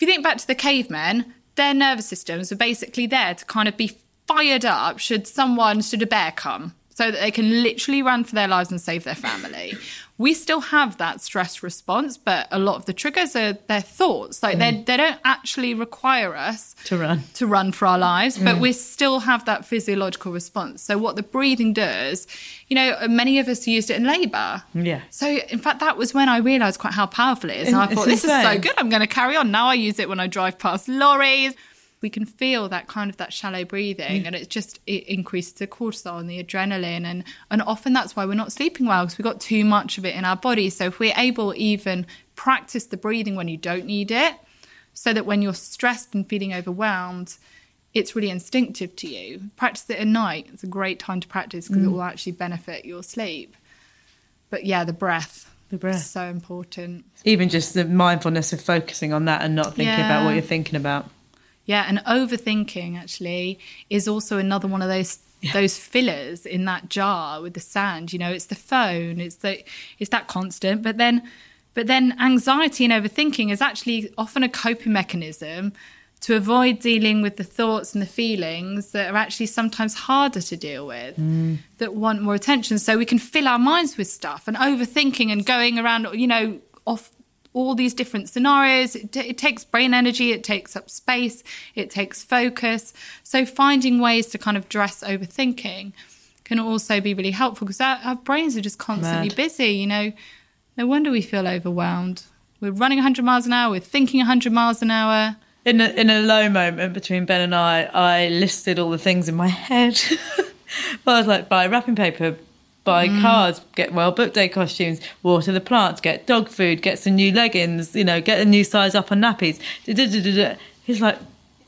S2: if you think back to the cavemen, their nervous systems were basically there to kind of be fired up should someone, should a bear come, so that they can literally run for their lives and save their family. We still have that stress response, but a lot of the triggers are their thoughts. Like they mm. they don't actually require us
S1: To run.
S2: to run for our lives, but mm. we still have that physiological response. So what the breathing does, you know, many of us used it in labour.
S1: Yeah.
S2: So in fact, that was when I realised quite how powerful it is, and I thought this is so good. I'm going to carry on. Now I use it when I drive past lorries. We can feel that kind of that shallow breathing, and it just it increases the cortisol and the adrenaline, and and often that's why we're not sleeping well because we've got too much of it in our body. So if we're able even practice the breathing when you don't need it, so that when you're stressed and feeling overwhelmed, it's really instinctive to you. Practice it at night. It's a great time to practice because it mm. will actually benefit your sleep. But yeah, the breath.
S1: The breath.
S2: is so important.
S1: Even just the mindfulness of focusing on that and not thinking about what you're thinking about.
S2: Yeah, and overthinking actually is also another one of those those fillers in that jar with the sand. You know, it's the phone, it's the it's that constant, but then but then anxiety and overthinking is actually often a coping mechanism to avoid dealing with the thoughts and the feelings that are actually sometimes harder to deal with mm. that want more attention. So we can fill our minds with stuff and overthinking and going around you know off all these different scenarios. It, it takes brain energy, it takes up space, it takes focus. So finding ways to kind of dress overthinking can also be really helpful because our, our brains are just constantly
S1: Mad.
S2: busy. You know, no wonder we feel overwhelmed. We're running 100 miles an hour, we're thinking 100 miles an hour.
S1: In a, in a low moment between Ben and I, I listed all the things in my head. I was like, buy wrapping paper, buy mm. cars, get World Book Day costumes, water the plants, get dog food, get some new leggings, you know, get a new size up on nappies. He's like,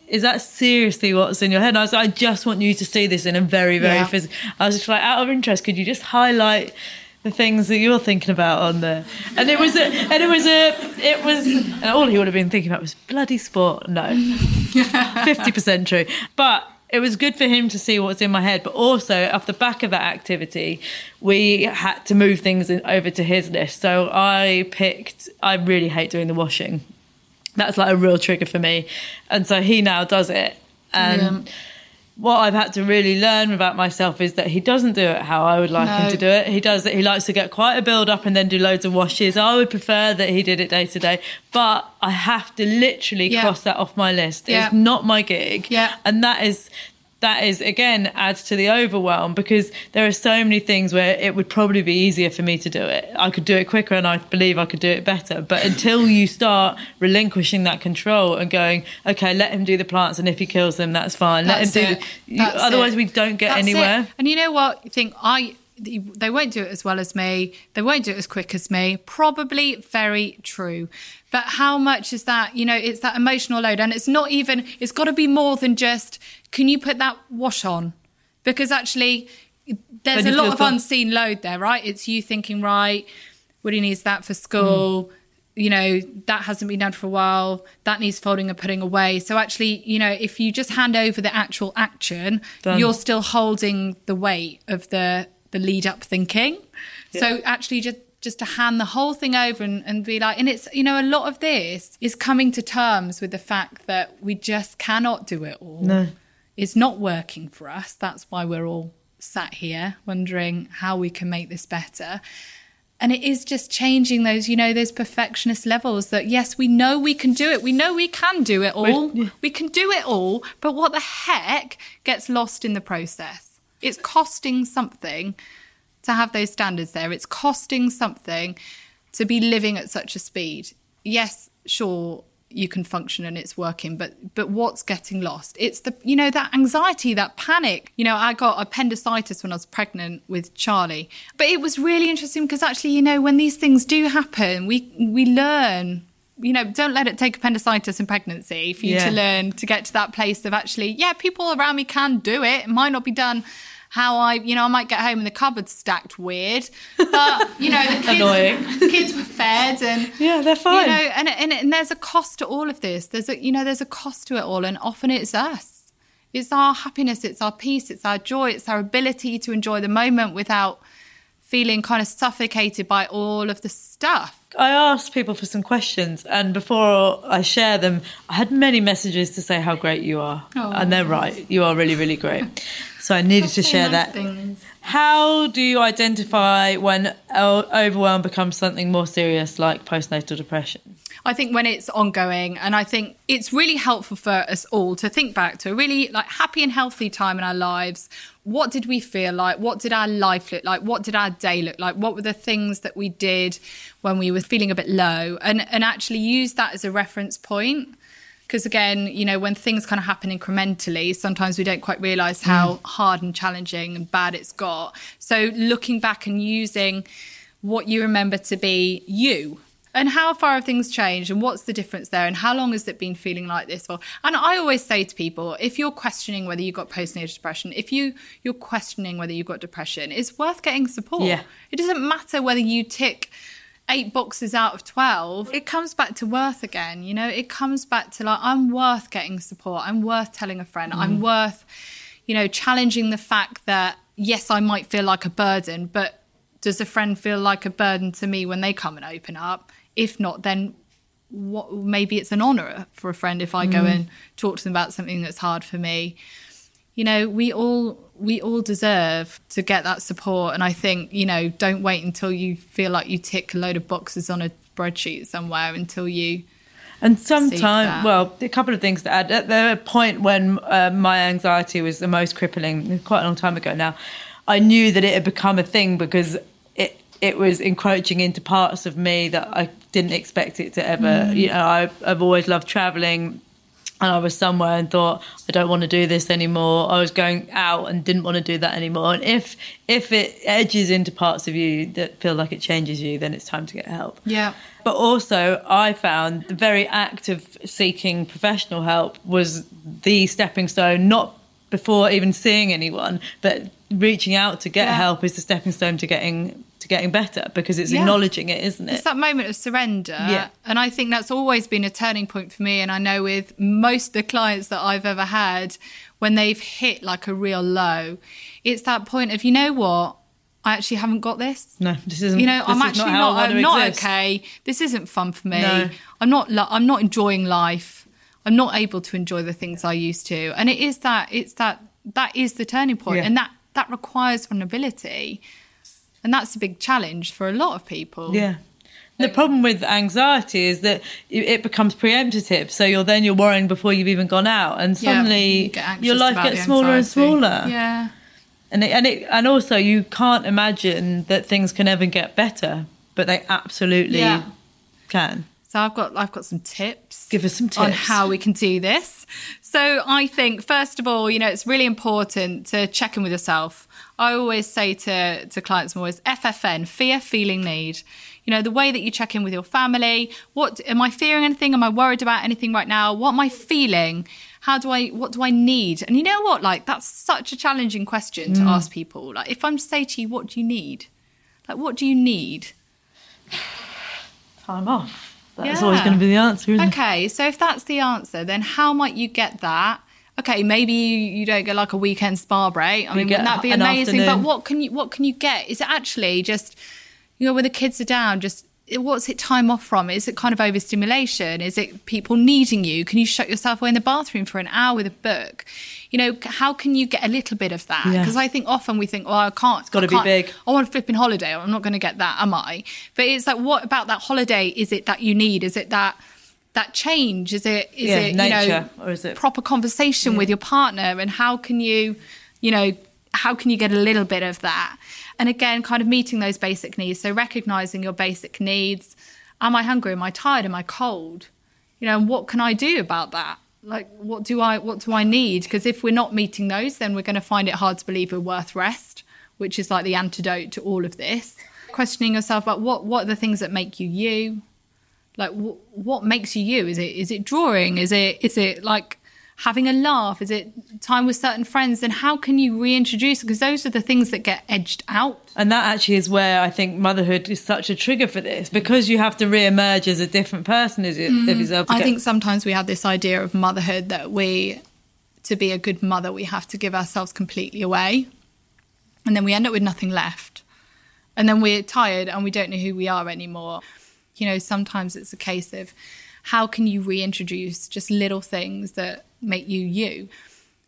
S1: is that seriously what's in your head? And I was like, I just want you to see this in a very, very
S2: Yeah.
S1: physical. I was just like, out of interest, could you just highlight the things that you're thinking about on there? And it was a, and it was a, it was, and all he would have been thinking about was bloody sport. No, fifty percent true, but. It was good for him to see what's in my head, but also off the back of that activity, we had to move things in, over to his list. So I picked. I really hate doing the washing. That's like a real trigger for me, and so he now does it. And
S2: Brilliant.
S1: What I've had to really learn about myself is that he doesn't do it how I would like him to do it. He does it. He likes to get quite a build up and then do loads of washes. I would prefer that he did it day to day, but I have to literally
S2: Yeah.
S1: cross that off my list.
S2: Yeah.
S1: It's not my gig.
S2: Yeah.
S1: And that is that is again adds to the overwhelm because there are so many things where it would probably be easier for me to do it. I could do it quicker and I believe I could do it better. But until you start relinquishing that control and going, okay, let him do the plants and if he kills them, that's fine. Let him
S2: it.
S1: do. you- otherwise,
S2: it.
S1: we don't get
S2: That's
S1: anywhere.
S2: it. And you know what? I think I they won't do it as well as me. They won't do it as quick as me. Probably very true. But how much is that? You know, it's that emotional load, and it's not even. It's got to be more than just. Can you put that wash on? Because actually, there's a lot of unseen load there, right? It's you thinking, right, What Woody needs that for school. You know, that hasn't been done for a while. That needs folding and putting away. So actually, you know, if you just hand over the actual action,
S1: Done.
S2: you're still holding the weight of the the lead up thinking. So actually just just to hand the whole thing over and, and be like and it's you know a lot of this is coming to terms with the fact that we just cannot do it all.
S1: No.
S2: It's not working for us. That's why we're all sat here wondering how we can make this better. And it is just changing those, you know, those perfectionist levels that yes, we know we can do it. We know we can do it all.
S1: yeah.
S2: We can do it all. But what the heck gets lost in the process? It's costing something to have those standards there. It's costing something to be living at such a speed. Yes, sure, you can function and it's working but but what's getting lost it's the you know that anxiety that panic you know i got appendicitis when i was pregnant with charlie but it was really interesting because actually you know when these things do happen we we learn you know, don't let it take appendicitis in pregnancy for you
S1: Yeah.
S2: to learn to get to that place of actually, yeah, people around me can do it. It might not be done how I, you know, I might get home and the cupboard's stacked weird, but you know, the kids,
S1: Annoying.
S2: the kids were fed and
S1: Yeah, they're fine.
S2: you know, and, and and there's a cost to all of this. There's a you know, there's a cost to it all, and often it's us. It's our happiness, it's our peace, it's our joy, it's our ability to enjoy the moment without feeling kind of suffocated by all of the stuff.
S1: I asked people for some questions, and before I share them, I had many messages to say how great you are,
S2: Oh.
S1: and they're right. You are really, really great. So I needed to share that.
S2: things.
S1: How do you identify when overwhelm becomes something more serious, like postnatal depression?
S2: I think when it's ongoing, and I think it's really helpful for us all to think back to a really like happy and healthy time in our lives. What did we feel like? What did our life look like? What did our day look like? What were the things that we did when we were feeling a bit low? And and actually use that as a reference point. Because again, you know, when things kind of happen incrementally, sometimes we don't quite realize how mm. hard and challenging and bad it's got. So looking back and using what you remember to be you and how far have things changed and what's the difference there and how long has it been feeling like this for and i always say to people if you're questioning whether you've got postnatal depression if you you're questioning whether you've got depression it's worth getting support
S1: Yeah.
S2: it doesn't matter whether you tick eight boxes out of 12 it comes back to worth again you know? It comes back to like i'm worth getting support i'm worth telling a friend i'm mm. worth you know challenging the fact that yes i might feel like a burden but does a friend feel like a burden to me when they come and open up? If not then what maybe it's an honor for a friend if i go mm. and talk to them about something that's hard for me. You know we all we all deserve to get that support and i think you know don't wait until you feel like you tick a load of boxes on a spreadsheet somewhere until you
S1: And sometimes, well, a couple of things to add. At the point when uh, my anxiety was the most crippling, quite a long time ago now, I knew that it had become a thing because it it was encroaching into parts of me that I didn't expect it to ever. You know, I, I've always loved traveling. And I was somewhere and thought I don't want to do this anymore. I was going out and didn't want to do that anymore. And if if it edges into parts of you that feel like it changes you, then it's time to get help.
S2: yeah
S1: But also, I found the very act of seeking professional help was the stepping stone, not before even seeing anyone, but reaching out to get
S2: Yeah.
S1: help is the stepping stone to getting to getting better because it's
S2: Yeah.
S1: acknowledging it, isn't it?
S2: It's that moment of surrender.
S1: Yeah.
S2: And I think that's always been a turning point for me. And I know with most of the clients that I've ever had, when they've hit like a real low, it's that point of, you know what? I actually haven't got this.
S1: no, this isn't.
S2: You know, I'm actually not.
S1: Want
S2: I'm not
S1: exist.
S2: okay. This isn't fun for me.
S1: No.
S2: I'm not. I'm not enjoying life. I'm not able to enjoy the things I used to. And it is that. It's that. That is the turning point,
S1: Yeah.
S2: and that that requires vulnerability, and that's a big challenge for a lot of people.
S1: Yeah. The problem with anxiety is that it becomes preemptive. So you're then you're worrying before you've even gone out, and
S2: Yeah,
S1: suddenly
S2: you
S1: your life gets smaller and smaller.
S2: Yeah.
S1: And it, and it and also you can't imagine that things can ever get better, but they absolutely
S2: Yeah.
S1: can.
S2: So I've got I've got some tips.
S1: Give us some tips
S2: on how we can do this. So I think first of all, you know, it's really important to check in with yourself. I always say to to clients, I'm always FFN, fear, feeling, need. You know, the way that you check in with your family. What am I fearing anything? Am I worried about anything right now? What am I feeling? How do I what do I need? And you know what? Like that's such a challenging question to mm. ask people. Like if I'm to say to you, what do you need? Like what do you need?
S1: Time off. That's
S2: Yeah.
S1: always going to be the answer, isn't it?
S2: Okay, so if that's the answer, then how might you get that? Okay, maybe you, don't get like a weekend spa break. I mean, wouldn't that be amazing? But what can you what can you get? Is it actually just you know when the kids are down, just what's it time off from? Is it kind of overstimulation? Is it people needing you? Can you shut yourself away in the bathroom for an hour with a book? You know, how can you get a little bit of that?
S1: Yeah.
S2: Because I think often we think, oh, I can't. It's
S1: gotta be big.
S2: I want a flipping holiday. I'm not going to get that, am I? But it's like, what about that holiday? Is it that you need? Is it that that change? Is it is
S1: Yeah,
S2: it you know
S1: or is it-
S2: proper conversation with your partner? And how can you, you know, how can you get a little bit of that? And again, kind of meeting those basic needs. So recognizing your basic needs. Am I hungry? Am I tired? Am I cold? You know, and what can I do about that? Like, what do I what do I need? Because if we're not meeting those, then we're going to find it hard to believe we're worth rest, which is like the antidote to all of this. Questioning yourself about what what are the things that make you you, like wh- what makes you you? Is it is it drawing? Is it is it like having a laugh? Is it time with certain friends? Then how can you reintroduce? Because those are the things that get edged out.
S1: And that actually is where I think motherhood is such a trigger for this because you have to re-emerge as a different person as mm-hmm. yourself.
S2: I think sometimes we have this idea of motherhood that we, to be a good mother, we have to give ourselves completely away, and then we end up with nothing left, and then we're tired and we don't know who we are anymore. You know, sometimes it's a case of how can you reintroduce just little things that make you you.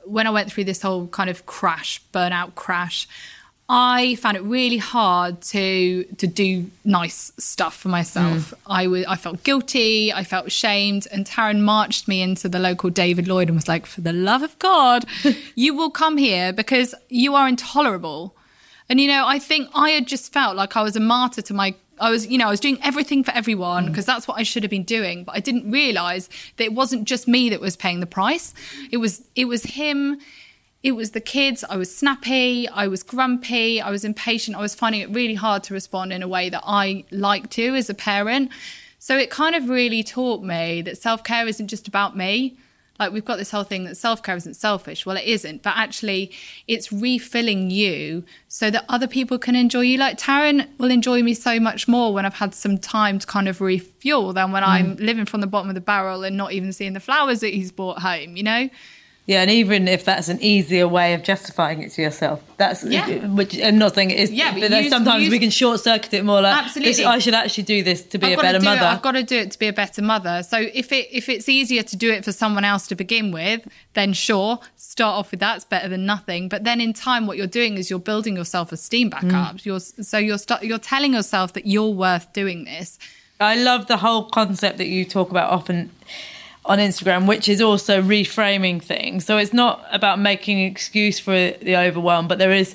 S2: When I went through this whole kind of crash, burnout crash, I found it really hard to to do nice stuff for myself. Mm. I was I felt guilty, I felt ashamed, and Taryn marched me into the local David Lloyd and was like, "For the love of God, you will come here because you are intolerable." And you know, I think I had just felt like I was a martyr to my I was, you know, I was doing everything for everyone because mm. that's what I should have been doing. But I didn't realize that it wasn't just me that was paying the price. It was, it was him. It was the kids. I was snappy. I was grumpy. I was impatient. I was finding it really hard to respond in a way that I like to as a parent. So it kind of really taught me that self care isn't just about me. Like we've got this whole thing that self care isn't selfish. Well, it isn't, but actually it's refilling you so that other people can enjoy you. Like Taryn will enjoy me so much more when I've had some time to kind of refuel than when mm. I'm living from the bottom of the barrel and not even seeing the flowers that he's brought home, you know?
S1: Yeah, and even if that's an easier way of justifying it to yourself, that's yeah. Which I'm not saying it is. Yeah, but, but use, sometimes use, we can short circuit it more. Like, absolutely, I should actually do this to be I've a better mother. It,
S2: I've got to do it to be a better mother. So if it if it's easier to do it for someone else to begin with, then sure, start off with that. It's better than nothing. But then in time, what you're doing is you're building your self esteem back mm. up. You're so you're you're telling yourself that you're worth doing this.
S1: I love the whole concept that you talk about often on Instagram, which is also reframing things. So it's not about making an excuse for the overwhelm, but there is,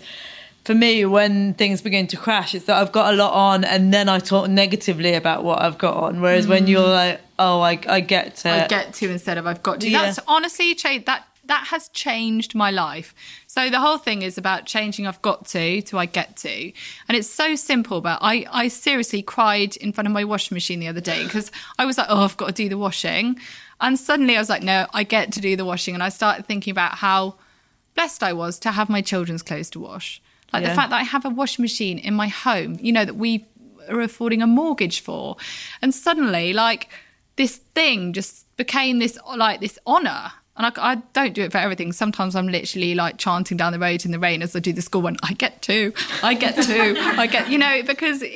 S1: for me, when things begin to crash, it's that I've got a lot on and then I talk negatively about what I've got on. Whereas mm. when you're like, oh, I, I get to.
S2: I get to instead of I've got to. Yeah. That's honestly, that that has changed my life. So the whole thing is about changing I've got to to I get to. And it's so simple, but I, I seriously cried in front of my washing machine the other day because I was like, oh, I've got to do the washing. And suddenly I was like, no, I get to do the washing. And I started thinking about how blessed I was to have my children's clothes to wash. Like yeah. the fact that I have a washing machine in my home, you know, that we are affording a mortgage for. And suddenly, like, this thing just became this, like, this honor. And I, I, don't do it for everything. Sometimes I'm literally like chanting down the road in the rain as I do the school one. I get to, I get to, I get, you know, because it,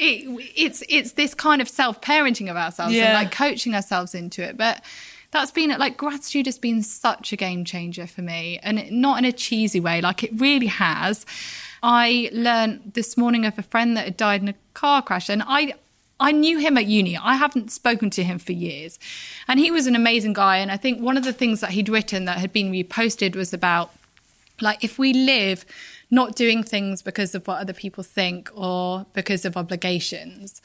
S2: it's it's this kind of self parenting of ourselves yeah. and like coaching ourselves into it. But that's been like gratitude has been such a game changer for me and not in a cheesy way like it really has i learned this morning of a friend that had died in a car crash and i I knew him at uni. I haven't spoken to him for years. And he was an amazing guy. And I think one of the things that he'd written that had been reposted was about like if we live not doing things because of what other people think or because of obligations,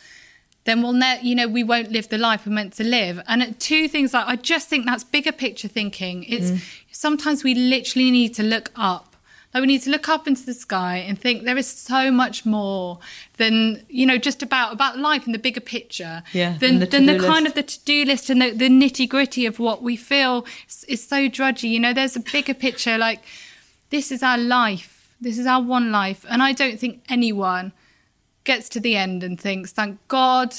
S2: then we'll ne- you know we won't live the life we're meant to live. And two things like i just think that's bigger picture thinking. It's mm. sometimes we literally need to look up. Like we need to look up into the sky and think there is so much more than you know just about about life in the bigger picture
S1: yeah
S2: than
S1: the,
S2: than the kind of the to-do list and the, the nitty-gritty of what we feel is, is so drudgy. You know there's a bigger picture like this is our life. This is our one life. And i don't think anyone gets to the end and thinks, thank God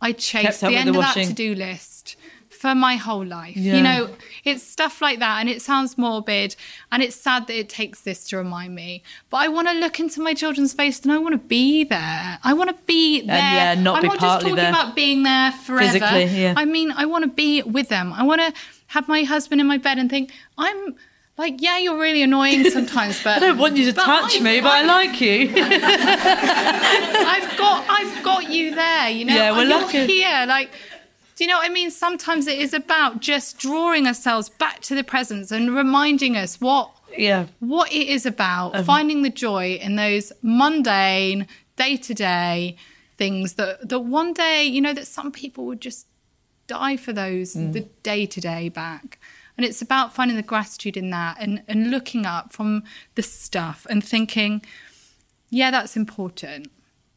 S2: I chased the end the of that to do list for my whole life. Yeah. You know, it's stuff like that. And it sounds morbid and it's sad that it takes this to remind me. But I want to look into my children's face and I want to be there. I want to be there. And yeah, not I'm not just talking there. about being there forever. Yeah. I mean, I want to be with them. I want to have my husband in my bed and think, I'm like, yeah, you're really annoying sometimes, but
S1: I don't want you to touch I've, me, but I've, I like you.
S2: I've got, I've got you there. You know, yeah, we're you're lucky. here. Like, do you know what I mean? Sometimes it is about just drawing ourselves back to the presence and reminding us what
S1: Yeah.
S2: what it is about um, finding the joy in those mundane day to day things that that one day you know that some people would just die for those mm. the day to day back and it's about finding the gratitude in that and and looking up from the stuff and thinking yeah that's important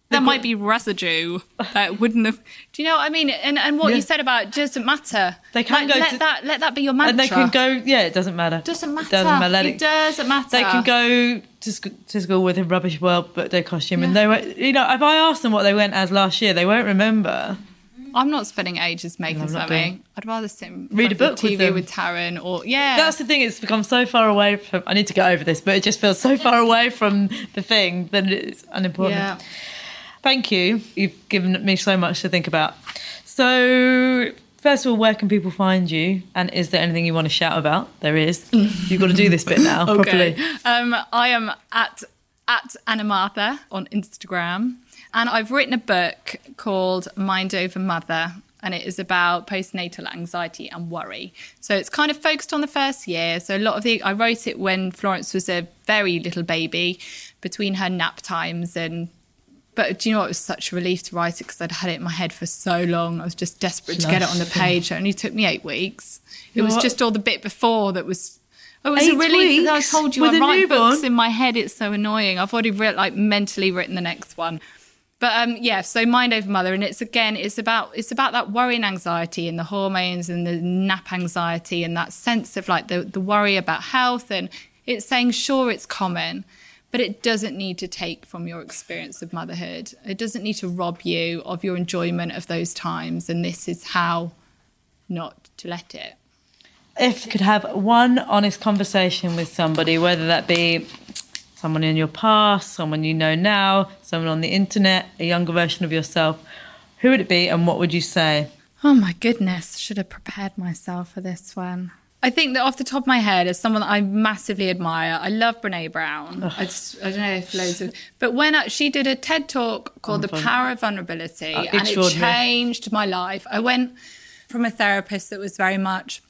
S2: there might be residue that wouldn't have do you know what i mean and and what
S1: Yeah.
S2: you said about it doesn't matter
S1: They can
S2: Like,
S1: go
S2: let
S1: to-
S2: that let that be your mantra
S1: And they can go, yeah, it doesn't matter.
S2: doesn't matter
S1: Doesn't matter.
S2: It doesn't matter
S1: They can go to, sc- to school with a rubbish world but birthday costume, and they were, you know, if I asked them what they went as last year, they won't remember.
S2: I'm not spending ages making
S1: I'm
S2: something. I'd rather sit in
S1: Read a book
S2: the
S1: with
S2: TV
S1: them.
S2: with, Taryn or yeah.
S1: That's the thing; it's become so far away from. I need to get over this, but it just feels so far away from the thing that it's unimportant.
S2: yeah.
S1: Thank you. You've given me so much to think about. So, first of all, where can people find you? And is there anything you want to shout about? There is. You've got to do this bit now
S2: Okay.
S1: properly.
S2: Um, I am at at Anna Mathur on Instagram, and I've written a book called Mind Over Mother. And it is about postnatal anxiety and worry. So it's kind of focused on the first year. So a lot of the I wrote it when Florence was a very little baby, between her nap times and But do you know what? It was such a relief to write it because I'd had it in my head for so long. I was just desperate to get it on the page. It only took me eight weeks. It was just all the bit before that was. Oh, it was
S1: Eight
S2: a relief. I told you
S1: with
S2: I write
S1: newborn?
S2: books in my head. It's so annoying. I've already like mentally written the next one. But um, yeah, so mind over mother, and it's again, it's about it's about that worry and anxiety and the hormones and the nap anxiety and that sense of like the the worry about health. And it's saying, sure, it's common, but it doesn't need to take from your experience of motherhood. It doesn't need to rob you of your enjoyment of those times. And this is how not to let it.
S1: If you could have one honest conversation with somebody, whether that be someone in your past, someone you know now, someone on the internet, a younger version of yourself, who would it be and what would you say?
S2: Oh my goodness, should have prepared myself for this one. I think that off the top of my head, as someone that I massively admire, I love Brene Brown. I just, I don't know if loads of, but when I, she did a TED talk oh, called "The Power of Vulnerability," uh, and it changed my life. I went from a therapist that was very much,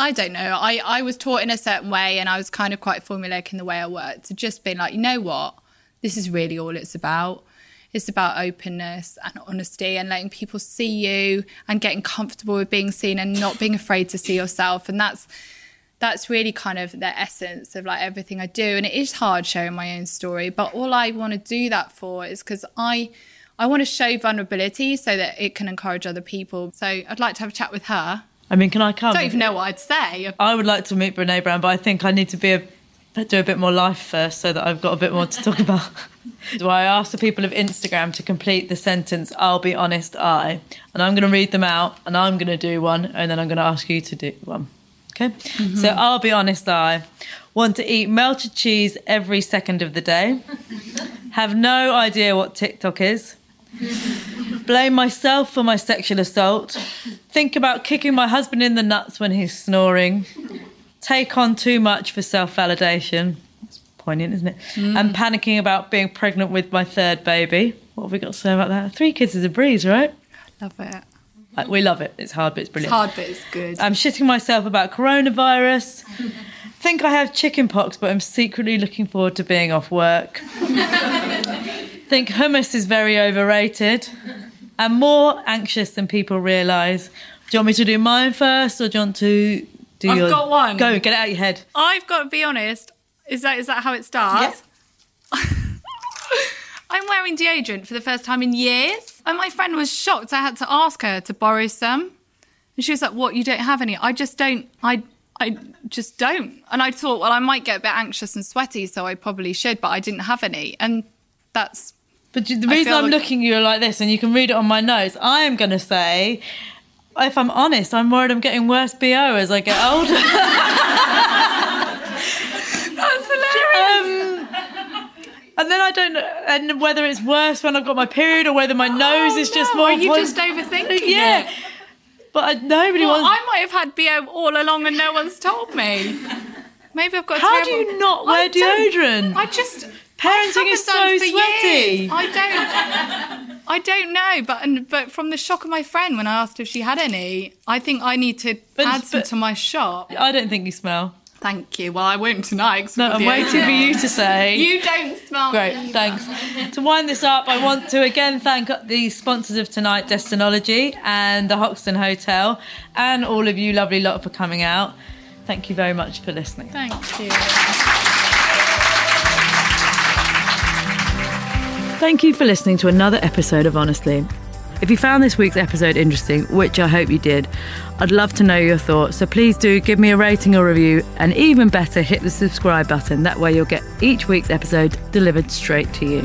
S2: I don't know, I, I was taught in a certain way, and I was kind of quite formulaic in the way I worked. To just being like, you know what, this is really all it's about. It's about openness and honesty and letting people see you and getting comfortable with being seen and not being afraid to see yourself. And that's that's really kind of the essence of like everything I do. And it is hard sharing my own story, but all I want to do that for is because I I want to show vulnerability so that it can encourage other people. So I'd like to have a chat with her.
S1: I mean, can I come?
S2: I don't even know what I'd say.
S1: I would like to meet Brene Brown, but I think I need to be a do a bit more life first so that I've got a bit more to talk about. Do I ask the people of Instagram to complete the sentence, I'll be honest, I. And I'm going to read them out and I'm going to do one and then I'm going to ask you to do one. Okay? Mm-hmm. So I'll be honest, I want to eat melted cheese every second of the day, have no idea what TikTok is, blame myself for my sexual assault, think about kicking my husband in the nuts when he's snoring, take on too much for self validation. It's poignant, isn't it? Mm. And panicking about being pregnant with my third baby. What have we got to say about that? Three kids is a breeze, right?
S2: Love it.
S1: Like, we love it. It's hard, but it's
S2: It's
S1: brilliant.
S2: hard, but it's good.
S1: I'm shitting myself about coronavirus. Think I have chickenpox, but I'm secretly looking forward to being off work. Think hummus is very overrated. And more anxious than people realise. Do you want me to do mine first, or do you want to do yours?
S2: I've
S1: your?
S2: got one.
S1: Go, get it out of your head.
S2: I've got to be honest. Is that is that how it starts? I'm wearing deodorant for the first time in years. And my friend was shocked. I had to ask her to borrow some. And she was like, What, you don't have any? I just don't I I just don't. And I thought, well, I might get a bit anxious and sweaty, so I probably should, but I didn't have any. And that's
S1: But you- the reason I'm
S2: like-
S1: looking at you like this, and you can read it on my notes, I am going to say, if I'm honest, I'm worried I'm getting worse BO as I get older.
S2: that's hilarious.
S1: Um, and then I don't know and whether it's worse when I've got my period or whether my nose is just
S2: no,
S1: more.
S2: are you just overthinking
S1: yeah.
S2: it?
S1: But I, nobody
S2: Well,
S1: wants.
S2: I might have had BO all along and no one's told me. Maybe I've got.
S1: How do you not wear
S2: don't-
S1: deodorant?
S2: I just
S1: Parenting is so sweaty.
S2: years. I don't. I don't know, but and, but from the shock of my friend when I asked if she had any, I think I need to
S1: But-
S2: add some to my shop.
S1: I don't think you smell.
S2: Thank you. Well, I won't tonight.
S1: No, I'm waiting for you to say.
S2: You don't smell
S1: Great,
S2: me.
S1: thanks. To wind this up, I want to again thank the sponsors of tonight, Destinology and the Hoxton Hotel, and all of you lovely lot for coming out. Thank you very much for listening.
S2: Thank you.
S3: Thank you for listening to another episode of Honestly. If you found this week's episode interesting, which I hope you did, I'd love to know your thoughts. So please do give me a rating or review, and even better, hit the subscribe button. That way, you'll get each week's episode delivered straight to you.